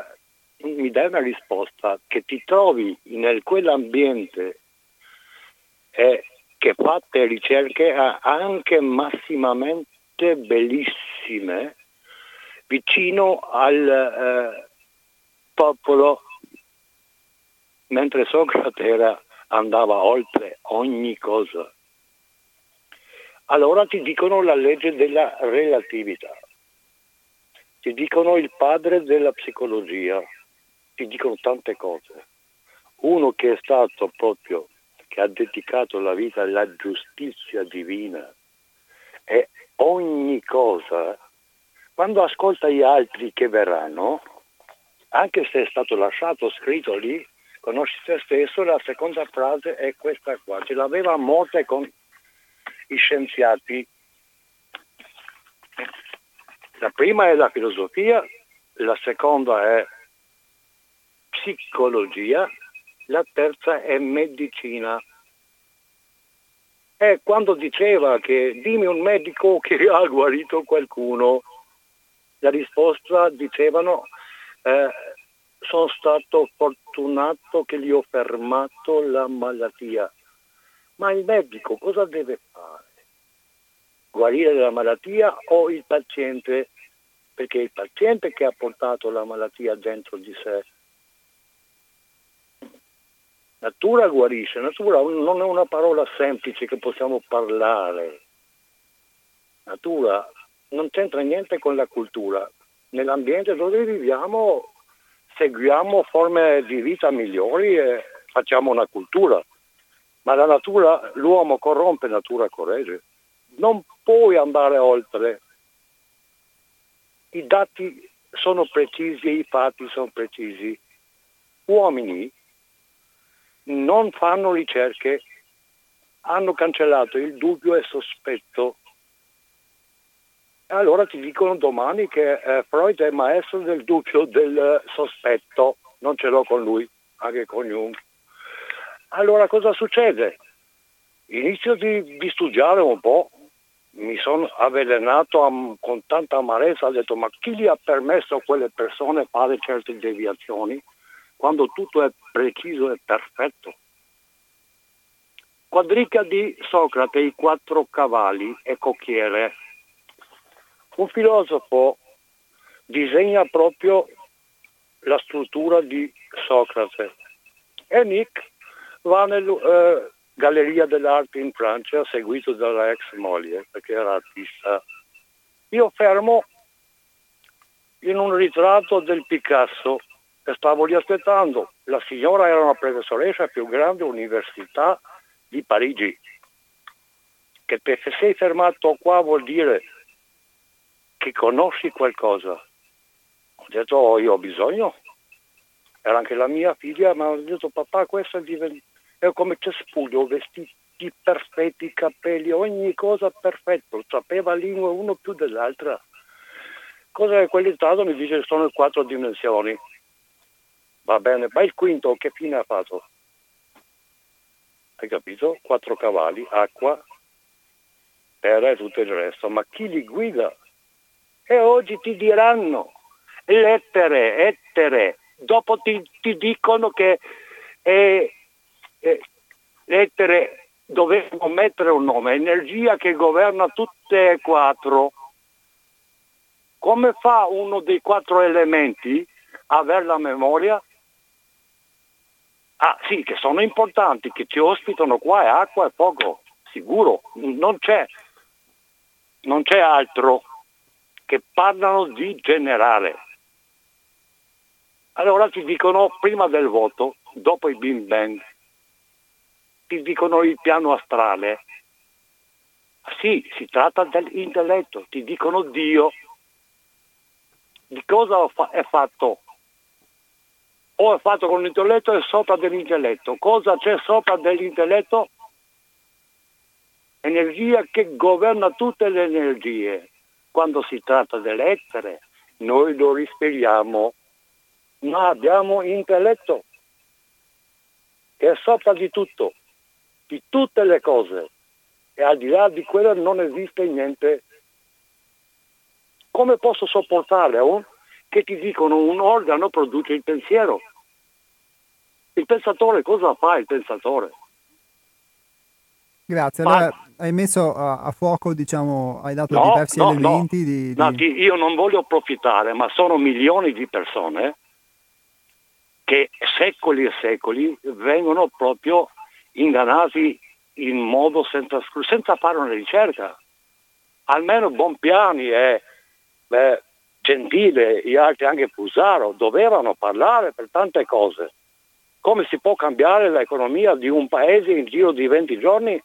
mi dai una risposta che ti trovi in quell'ambiente e che fate ricerche anche massimamente bellissime vicino al eh, popolo mentre Socrate era, andava oltre ogni cosa. Allora ti dicono la legge della relatività, ti dicono il padre della psicologia, ti dicono tante cose. Uno che è stato proprio, che ha dedicato la vita alla giustizia divina e ogni cosa, quando ascolta gli altri che verranno, anche se è stato lasciato scritto lì, conosci te stesso, la seconda frase è questa qua, ce l'aveva morte con i scienziati. La prima è la filosofia, la seconda è psicologia, la terza è medicina. E quando diceva che dimmi un medico che ha guarito qualcuno, la risposta dicevano eh, sono stato fortunato che gli ho fermato la malattia. Ma il medico cosa deve fare? Guarire la malattia o il paziente? Perché è il paziente che ha portato la malattia dentro di sé. Natura guarisce, natura non è una parola semplice che possiamo parlare. Natura non c'entra niente con la cultura. Nell'ambiente dove viviamo seguiamo forme di vita migliori e facciamo una cultura. Ma la natura, l'uomo corrompe, natura corregge. Non puoi andare oltre. I dati sono precisi i fatti sono precisi. Uomini non fanno ricerche, hanno cancellato il dubbio e sospetto allora ti dicono domani che eh, Freud è maestro del dubbio del sospetto, non ce l'ho con lui, anche con Jung. Allora cosa succede? Inizio di, di studiare un po', mi sono avvelenato am, con tanta amarezza, ho detto ma chi gli ha permesso a quelle persone fare certe deviazioni quando tutto è preciso e perfetto? Quadrica di Socrate, i quattro cavalli e cocchiere un filosofo disegna proprio la struttura di Socrate e Nick va nella eh, Galleria dell'Arte in Francia seguito dalla ex moglie perché era artista. Io fermo in un ritratto del Picasso e stavo lì aspettando. La signora era una professoressa più grande università di Parigi. Che se sei fermato qua vuol dire che conosci qualcosa. Ho detto, oh, io ho bisogno. Era anche la mia figlia, ma ho detto, papà, questo è, divent- è come cespuglio, vestiti perfetti, capelli, ogni cosa perfetto. Sapeva lingua uno più dell'altra. Cosa è quell'entrato? Mi dice, sono quattro dimensioni. Va bene, ma il quinto che fine ha fatto? Hai capito? Quattro cavalli, acqua, terra e tutto il resto. Ma chi li guida? e oggi ti diranno lettere, ettere, dopo ti, ti dicono che eh, eh, lettere dovevano mettere un nome, energia che governa tutte e quattro. Come fa uno dei quattro elementi a avere la memoria? Ah sì, che sono importanti, che ci ospitano qua è acqua e fuoco, sicuro, non c'è, non c'è altro che parlano di generare. Allora ti dicono prima del voto, dopo il Big Bang, ti dicono il piano astrale. Sì, si tratta dell'intelletto, ti dicono Dio. Di cosa è fatto? O è fatto con l'intelletto e sopra dell'intelletto. Cosa c'è sopra dell'intelletto? Energia che governa tutte le energie. Quando si tratta dell'essere, noi lo risperiamo, ma abbiamo intelletto che è sopra di tutto di tutte le cose e al di là di quello non esiste niente. Come posso sopportare un, che ti dicono un organo produce il pensiero? Il pensatore cosa fa il pensatore? Grazie, allora Ma... hai messo a, a, fuoco, diciamo, hai dato no, diversi no, elementi no. Di, di... No, io non voglio approfittare, ma sono milioni di persone che secoli e secoli vengono proprio ingannati in modo senza, senza fare una ricerca. Almeno Bonpiani e beh, Gentile, gli altri anche Fusaro, dovevano parlare per tante cose. Come si può cambiare l'economia di un paese in giro di 20 giorni?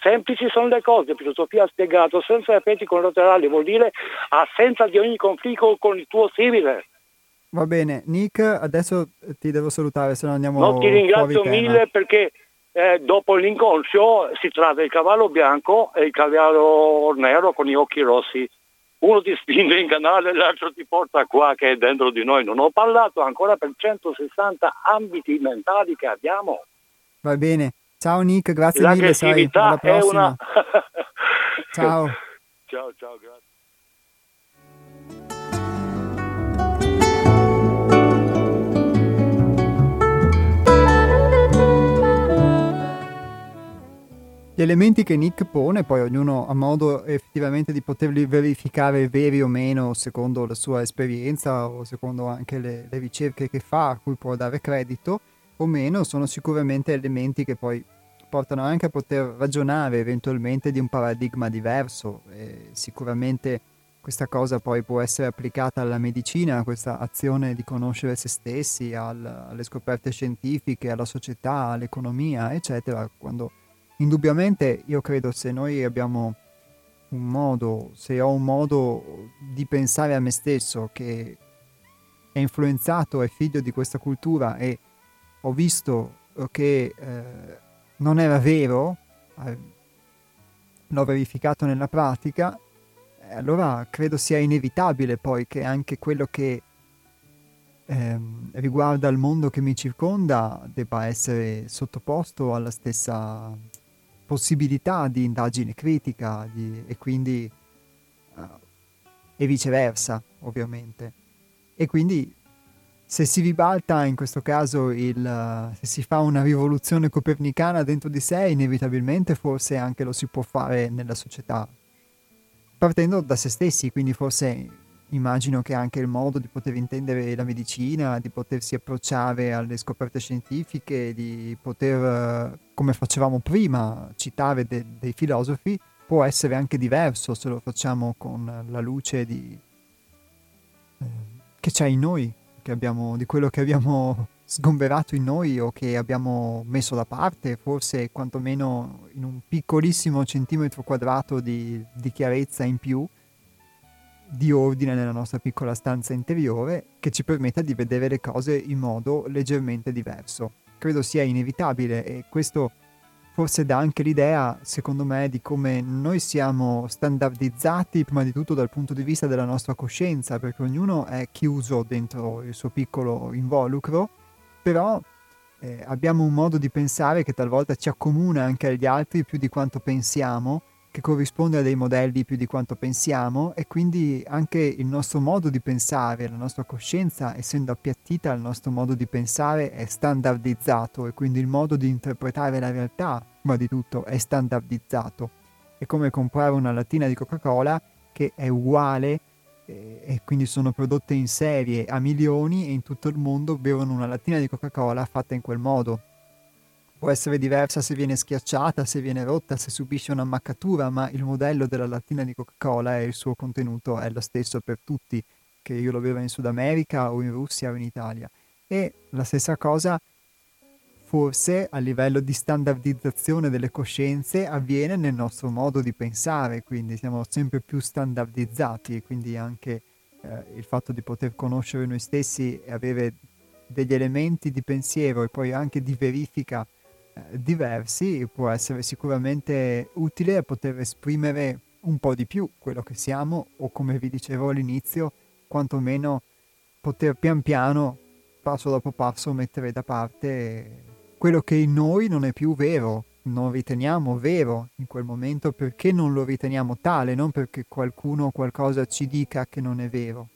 Semplici sono le cose, filosofia ha spiegato, senza effetti collaterali vuol dire assenza di ogni conflitto con il tuo simile. Va bene, Nick, adesso ti devo salutare, se no andiamo No, ti ringrazio mille perché eh, dopo l'inconscio si tratta del cavallo bianco e il cavallo nero con gli occhi rossi. Uno ti spinge in canale, l'altro ti porta qua che è dentro di noi. Non ho parlato ancora per 160 ambiti mentali che abbiamo. Va bene. Ciao Nick, grazie mille. Sai, alla prossima. Una... ciao. Ciao, ciao, grazie. Gli elementi che Nick pone, poi ognuno ha modo effettivamente di poterli verificare veri o meno secondo la sua esperienza o secondo anche le, le ricerche che fa, a cui può dare credito o meno, sono sicuramente elementi che poi portano anche a poter ragionare eventualmente di un paradigma diverso. E sicuramente questa cosa poi può essere applicata alla medicina, questa azione di conoscere se stessi, al, alle scoperte scientifiche, alla società, all'economia, eccetera, quando indubbiamente io credo se noi abbiamo un modo, se ho un modo di pensare a me stesso che è influenzato, è figlio di questa cultura e ho visto che eh, non era vero, eh, l'ho verificato nella pratica, eh, allora credo sia inevitabile poi che anche quello che ehm, riguarda il mondo che mi circonda debba essere sottoposto alla stessa possibilità di indagine critica di, e quindi uh, e viceversa ovviamente. E quindi se si ribalta in questo caso il, se si fa una rivoluzione copernicana dentro di sé inevitabilmente forse anche lo si può fare nella società partendo da se stessi quindi forse immagino che anche il modo di poter intendere la medicina, di potersi approcciare alle scoperte scientifiche, di poter, come facevamo prima, citare de- dei filosofi, può essere anche diverso se lo facciamo con la luce di, eh, che c'è in noi, abbiamo, di quello che abbiamo sgomberato in noi o che abbiamo messo da parte, forse quantomeno in un piccolissimo centimetro quadrato di, di chiarezza in più di ordine nella nostra piccola stanza interiore che ci permetta di vedere le cose in modo leggermente diverso. Credo sia inevitabile e questo forse dà anche l'idea, secondo me, di come noi siamo standardizzati prima di tutto dal punto di vista della nostra coscienza, perché ognuno è chiuso dentro il suo piccolo involucro, però eh, abbiamo un modo di pensare che talvolta ci accomuna anche agli altri più di quanto pensiamo che corrisponde a dei modelli più di quanto pensiamo e quindi anche il nostro modo di pensare, la nostra coscienza, essendo appiattita, il nostro modo di pensare è standardizzato e quindi il modo di interpretare la realtà, prima di tutto, è standardizzato. È come comprare una lattina di Coca-Cola che è uguale eh, e quindi sono prodotte in serie a milioni e in tutto il mondo bevono una lattina di Coca-Cola fatta in quel modo può essere diversa se viene schiacciata, se viene rotta, se subisce un'ammaccatura, ma il modello della lattina di Coca-Cola e il suo contenuto è lo stesso per tutti, che io lo bevo in Sud America o in Russia o in Italia. E la stessa cosa forse a livello di standardizzazione delle coscienze avviene nel nostro modo di pensare, quindi siamo sempre più standardizzati e quindi anche eh, il fatto di poter conoscere noi stessi e avere degli elementi di pensiero e poi anche di verifica diversi può essere sicuramente utile a poter esprimere un po' di più quello che siamo o come vi dicevo all'inizio, quantomeno poter pian piano, passo dopo passo, mettere da parte quello che in noi non è più vero, non riteniamo vero in quel momento perché non lo riteniamo tale, non perché qualcuno o qualcosa ci dica che non è vero.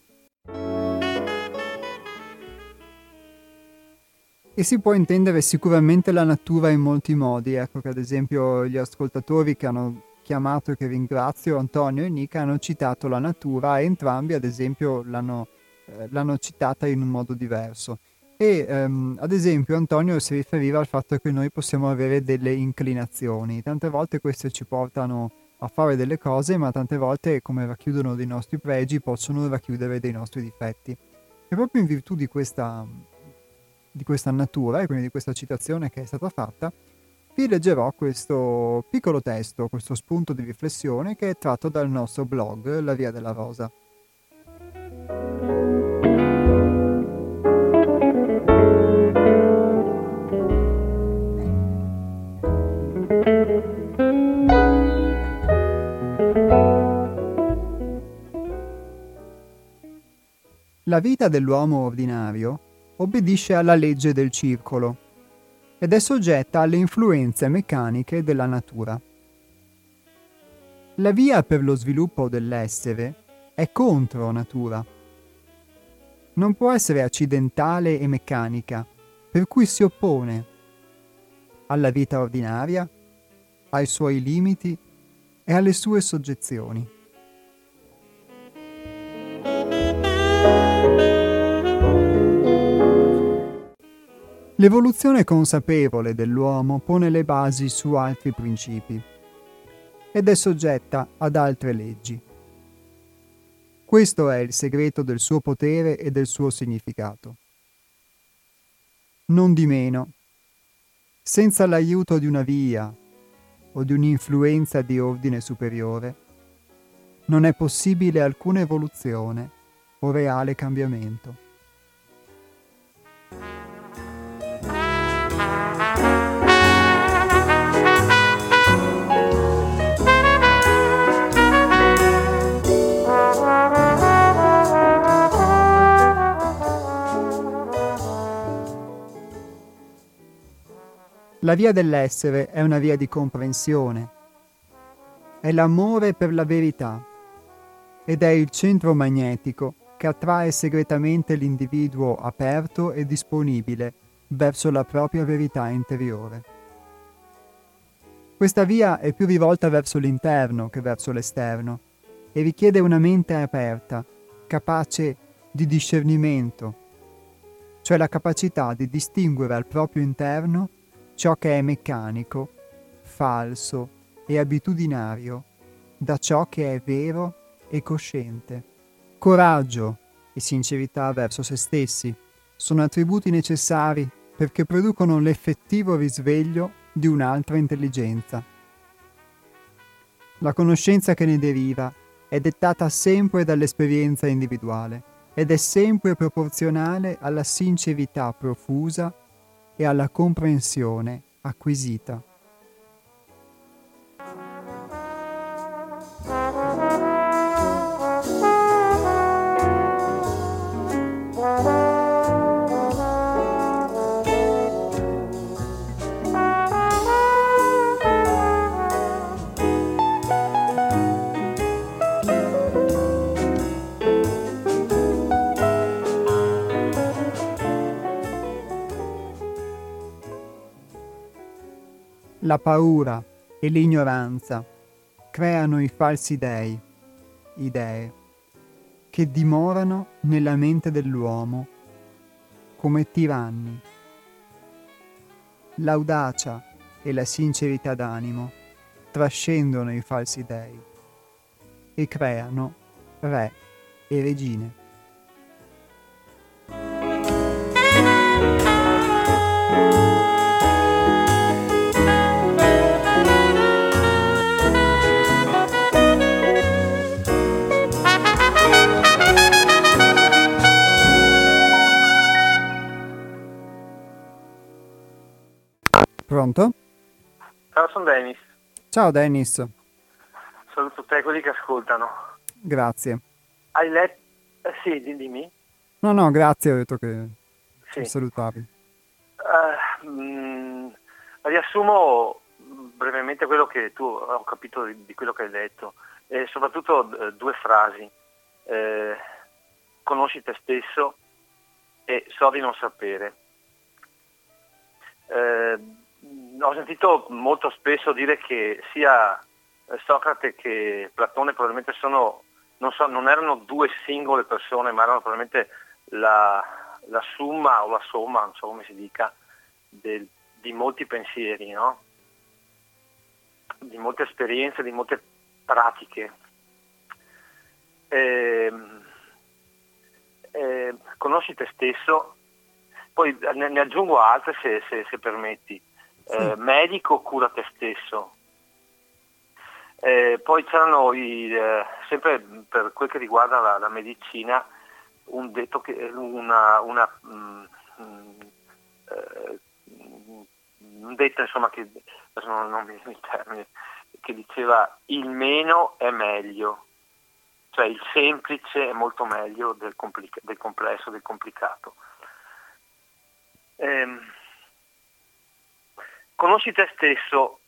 E si può intendere sicuramente la natura in molti modi, ecco che ad esempio gli ascoltatori che hanno chiamato e che ringrazio, Antonio e Nica, hanno citato la natura entrambi ad esempio l'hanno, eh, l'hanno citata in un modo diverso. E ehm, ad esempio Antonio si riferiva al fatto che noi possiamo avere delle inclinazioni, tante volte queste ci portano a fare delle cose, ma tante volte come racchiudono dei nostri pregi possono racchiudere dei nostri difetti. E proprio in virtù di questa, di questa natura e quindi di questa citazione che è stata fatta, vi leggerò questo piccolo testo, questo spunto di riflessione che è tratto dal nostro blog La Via della Rosa. La vita dell'uomo ordinario obbedisce alla legge del circolo ed è soggetta alle influenze meccaniche della natura. La via per lo sviluppo dell'essere è contro natura. Non può essere accidentale e meccanica, per cui si oppone alla vita ordinaria, ai suoi limiti e alle sue soggezioni. L'evoluzione consapevole dell'uomo pone le basi su altri principi ed è soggetta ad altre leggi. Questo è il segreto del suo potere e del suo significato. Non di meno, senza l'aiuto di una via o di un'influenza di ordine superiore, non è possibile alcuna evoluzione o reale cambiamento. La via dell'essere è una via di comprensione. È l'amore per la verità ed è il centro magnetico che attrae segretamente l'individuo aperto e disponibile verso la propria verità interiore. Questa via è più rivolta verso l'interno che verso l'esterno e richiede una mente aperta, capace di discernimento, cioè la capacità di distinguere al proprio interno ciò che è meccanico, falso e abitudinario da ciò che è vero e cosciente. Coraggio e sincerità verso se stessi sono attributi necessari perché producono l'effettivo risveglio di un'altra intelligenza. La conoscenza che ne deriva è dettata sempre dall'esperienza individuale ed è sempre proporzionale alla sincerità profusa e alla comprensione acquisita. La paura e l'ignoranza creano i falsi dei, idee, che dimorano nella mente dell'uomo come tiranni. l'audacia e la sincerità d'animo trascendono i falsi dei e creano re e regine. Pronto? Ciao, sono Dennis. Ciao Dennis. Saluto te quelli che ascoltano. Grazie. Hai letto? Eh, sì, dimmi. No, no, grazie, ho detto che Sì. mi salutavi. Eh, mm, riassumo brevemente quello che tu ho capito di, di quello che hai detto e soprattutto due frasi. Eh, conosci te stesso e so di non sapere. Eh, ho sentito molto spesso dire che sia eh, Socrate che Platone probabilmente sono, non, so, non erano due singole persone, ma erano probabilmente la, la summa o la somma, non so come si dica, del- di molti pensieri, no? di molte esperienze, di molte pratiche. Ehm, eh, conosci te stesso, poi ne, ne aggiungo altre se, se- se permetti. Eh, medico, cura te stesso. Eh, poi c'erano i, eh, sempre per quel che riguarda la, la medicina un detto che una, una mm, mm, eh, un detto insomma che non, non mi viene il termine che diceva il meno è meglio cioè il semplice è molto meglio del, complica- del complesso del complicato. Ehm, conosci te stesso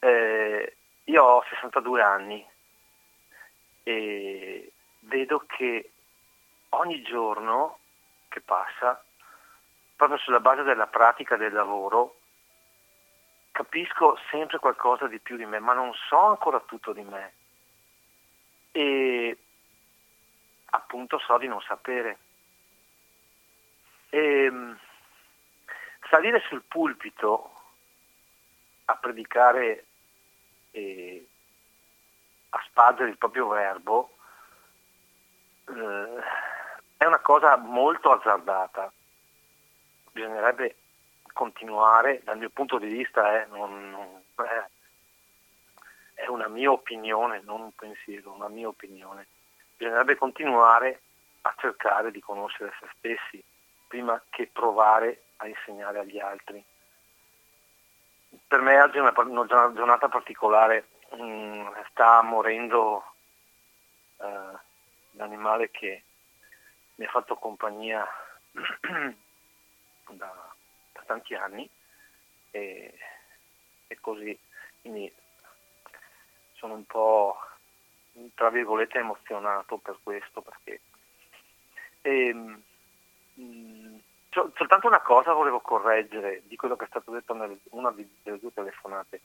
eh, io ho 62 anni e vedo che ogni giorno che passa, proprio sulla base della pratica del lavoro, capisco sempre qualcosa di più di me, ma non so ancora tutto di me. E appunto so di non sapere. E, salire sul pulpito a predicare e a spargere il proprio verbo eh, è una cosa molto azzardata. Bisognerebbe continuare, dal mio punto di vista, eh, non- non- eh, è una mia opinione, non un pensiero, una mia opinione. Bisognerebbe continuare a cercare di conoscere se stessi prima che provare a insegnare agli altri. Per me oggi è una, una giornata particolare, mm, sta morendo eh, l'animale che mi ha fatto compagnia da, da tanti anni e, e così quindi sono un po' tra virgolette emozionato per questo perché ehm, mh, sol- soltanto una cosa volevo correggere di quello che è stato detto in una delle due telefonate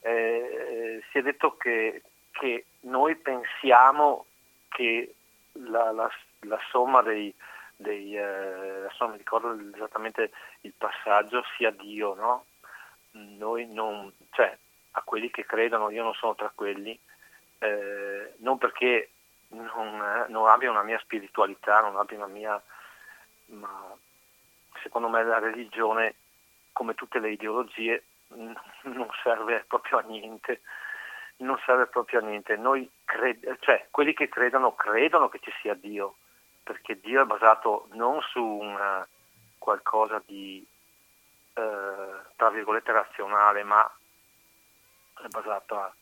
Eh, si è detto che, che noi pensiamo che la, la- la somma dei, dei eh, adesso non mi ricordo esattamente il passaggio sia Dio, no? Noi non, cioè a quelli che credono, io non sono tra quelli, eh, non perché non, eh, non abbia una mia spiritualità, non abbia una mia, ma secondo me la religione, come tutte le ideologie, non serve proprio a niente non serve proprio a niente. Cred- cioè, quelli che credono credono che ci sia Dio, perché Dio è basato non su una qualcosa di eh, tra virgolette razionale, ma è basata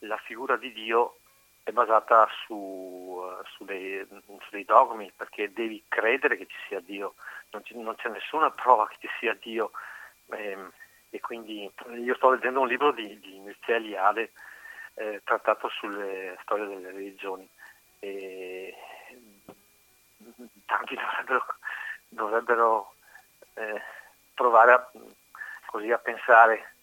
la figura di Dio è basata su, eh, su, dei, su dei dogmi, perché devi credere che ci sia Dio, non, ci- non c'è nessuna prova che ci sia Dio. ehm, e quindi io sto leggendo un libro di, di Mircea Eliade eh, trattato sulle storie delle religioni e tanti dovrebbero, dovrebbero eh, provare a, così a pensare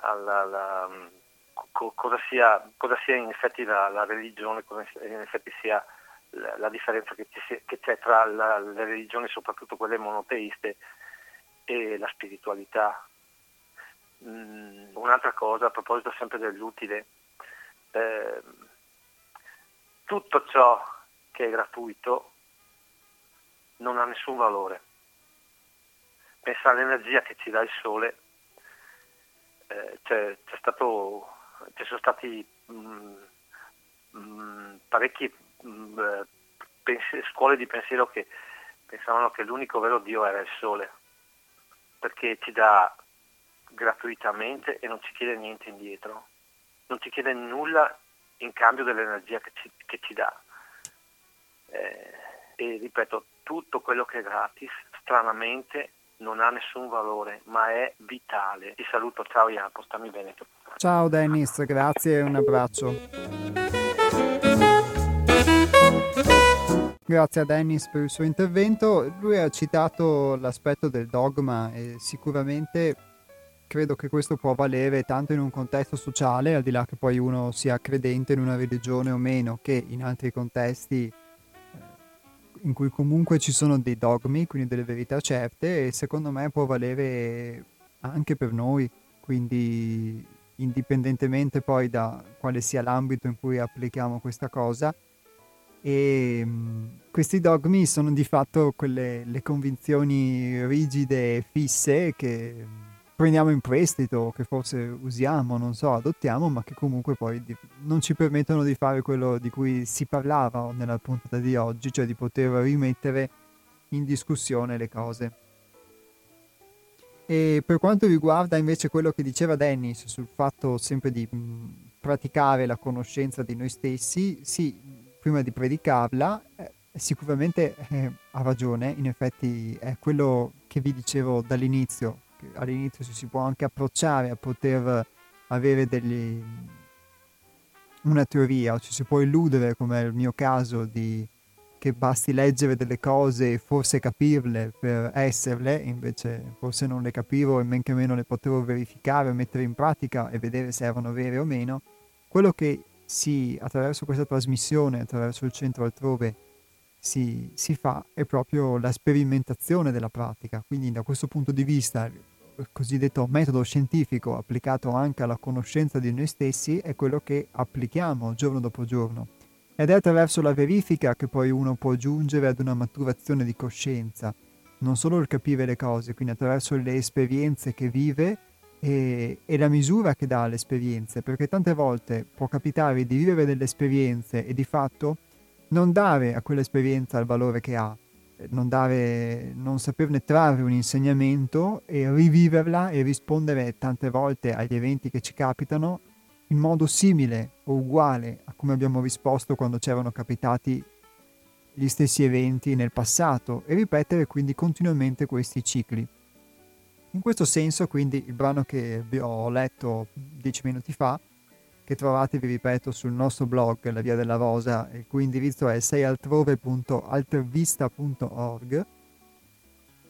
alla, alla- co- cosa, sia, cosa sia in effetti la, la religione, cosa in effetti sia la, la differenza che, sia- che c'è tra la- le religioni, soprattutto quelle monoteiste, e la spiritualità. Mm, un'altra cosa, a proposito sempre dell'utile, eh, tutto ciò che è gratuito non ha nessun valore. Pensa all'energia che ci dà il sole, eh, c'è, c'è stato, ci sono stati mm, mm, parecchie mh, pense- scuole di pensiero che pensavano che l'unico vero Dio era il sole, perché ci dà gratuitamente e non ci chiede niente indietro, non ci chiede nulla in cambio dell'energia che ci, che ci dà. Eh, e ripeto, tutto quello che è gratis, stranamente, non ha nessun valore, ma è vitale. Ti saluto, ciao Jacopo, stammi bene. Ciao Dennis, grazie e un abbraccio. Grazie a Dennis per il suo intervento. Lui ha citato l'aspetto del dogma e sicuramente credo che questo può valere tanto in un contesto sociale, al di là che poi uno sia credente in una religione o meno, che in altri contesti eh, in cui comunque ci sono dei dogmi, quindi delle verità certe, e secondo me può valere anche per noi, quindi indipendentemente poi da quale sia l'ambito in cui applichiamo questa cosa. E um, questi dogmi sono di fatto quelle le convinzioni rigide e fisse che prendiamo in prestito, che forse usiamo, non so, adottiamo, ma che comunque poi di, non ci permettono di fare quello di cui si parlava nella puntata di oggi, cioè di poter rimettere in discussione le cose. E per quanto riguarda invece quello che diceva Dennis sul fatto sempre di mh, praticare la conoscenza di noi stessi, sì, prima di predicarla, eh, sicuramente eh, ha ragione, in effetti è quello che vi dicevo dall'inizio, all'inizio si può anche approcciare a poter avere degli, una teoria, o ci si può illudere, come è il mio caso, di, che basti leggere delle cose e forse capirle per esserle, invece forse non le capivo e men che meno le potevo verificare, mettere in pratica e vedere se erano vere o meno. Quello che si, attraverso questa trasmissione, attraverso il centro altrove, si, si fa è proprio la sperimentazione della pratica. Quindi da questo punto di vista il cosiddetto metodo scientifico applicato anche alla conoscenza di noi stessi è quello che applichiamo giorno dopo giorno. Ed è attraverso la verifica che poi uno può giungere ad una maturazione di coscienza, non solo il capire le cose, quindi attraverso le esperienze che vive e, e la misura che dà alle esperienze, perché tante volte può capitare di vivere delle esperienze e di fatto non dare a quell'esperienza il valore che ha, non, dare, non saperne trarre un insegnamento e riviverla e rispondere tante volte agli eventi che ci capitano in modo simile o uguale a come abbiamo risposto quando c'erano capitati gli stessi eventi nel passato e ripetere quindi continuamente questi cicli. In questo senso quindi il brano che vi ho letto dieci minuti fa che trovate, vi ripeto, sul nostro blog La Via della Rosa, il cui indirizzo è seialtrove.altervista.org,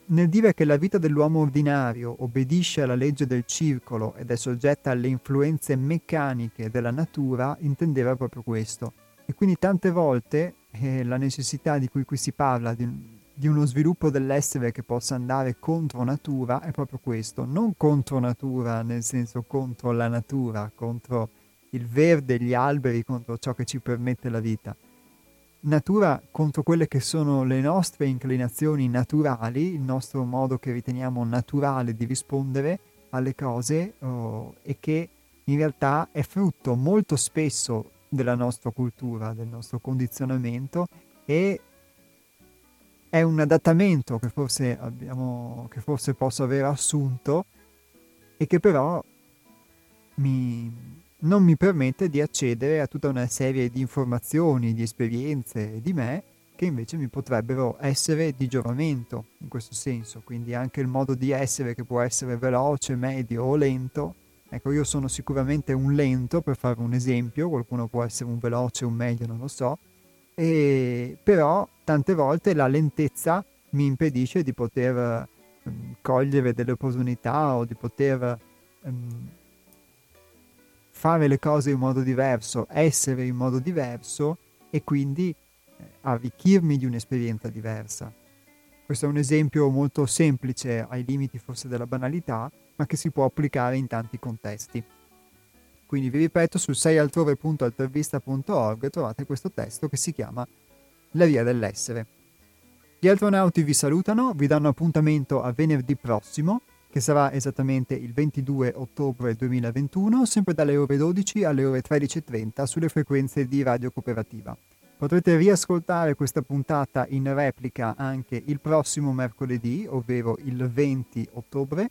nel dire che la vita dell'uomo ordinario obbedisce alla legge del circolo ed è soggetta alle influenze meccaniche della natura, intendeva proprio questo. E quindi tante volte eh, la necessità di cui qui si parla, di, di uno sviluppo dell'essere che possa andare contro natura, è proprio questo. Non contro natura nel senso contro la natura, contro il verde, gli alberi contro ciò che ci permette la vita. Natura contro quelle che sono le nostre inclinazioni naturali, il nostro modo che riteniamo naturale di rispondere alle cose oh, e che in realtà è frutto molto spesso della nostra cultura, del nostro condizionamento e è un adattamento che forse, abbiamo, che forse posso aver assunto e che però mi, non mi permette di accedere a tutta una serie di informazioni, di esperienze di me che invece mi potrebbero essere di giovamento in questo senso, quindi anche il modo di essere che può essere veloce, medio o lento. Ecco, io sono sicuramente un lento per fare un esempio, qualcuno può essere un veloce, un medio, non lo so, e però tante volte la lentezza mi impedisce di poter um, cogliere delle opportunità o di poter um, fare le cose in modo diverso, essere in modo diverso e quindi eh, arricchirmi di un'esperienza diversa. Questo è un esempio molto semplice ai limiti forse della banalità, ma che si può applicare in tanti contesti. Quindi vi ripeto, su seialtrove.altervista.org trovate questo testo che si chiama La via dell'essere. Gli astronauti vi salutano, vi danno appuntamento a venerdì prossimo, che sarà esattamente il 22 ottobre 2021, sempre dalle ore 12 alle ore 13.30 sulle frequenze di Radio Cooperativa. Potrete riascoltare questa puntata in replica anche il prossimo mercoledì, ovvero il 20 ottobre,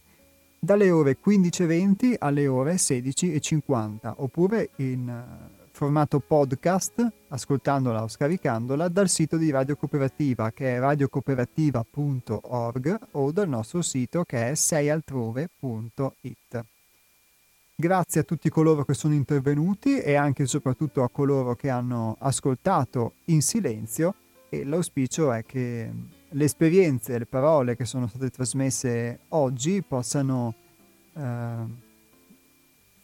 dalle ore 15.20 alle ore 16.50, oppure in eh, formato podcast, ascoltandola o scaricandola dal sito di Radio Cooperativa che è radiocooperativa.org o dal nostro sito che è seialtrove.it. Grazie a tutti coloro che sono intervenuti e anche e soprattutto a coloro che hanno ascoltato in silenzio e l'auspicio è che le esperienze, le parole che sono state trasmesse oggi possano eh,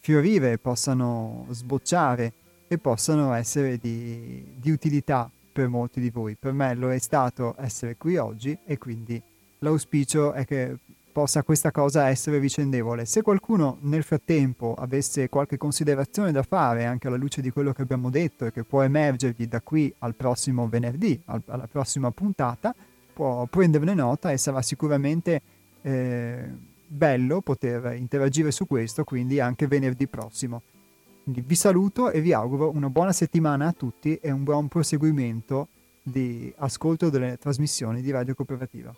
fiorire, possano sbocciare e possano essere di, di utilità per molti di voi. Per me lo è stato essere qui oggi e quindi l'auspicio è che possa questa cosa essere vicendevole. Se qualcuno nel frattempo avesse qualche considerazione da fare anche alla luce di quello che abbiamo detto e che può emergergli da qui al prossimo venerdì, al, alla prossima puntata, può prenderne nota e sarà sicuramente eh, bello poter interagire su questo, quindi anche venerdì prossimo. Quindi vi saluto e vi auguro una buona settimana a tutti e un buon proseguimento di ascolto delle trasmissioni di Radio Cooperativa.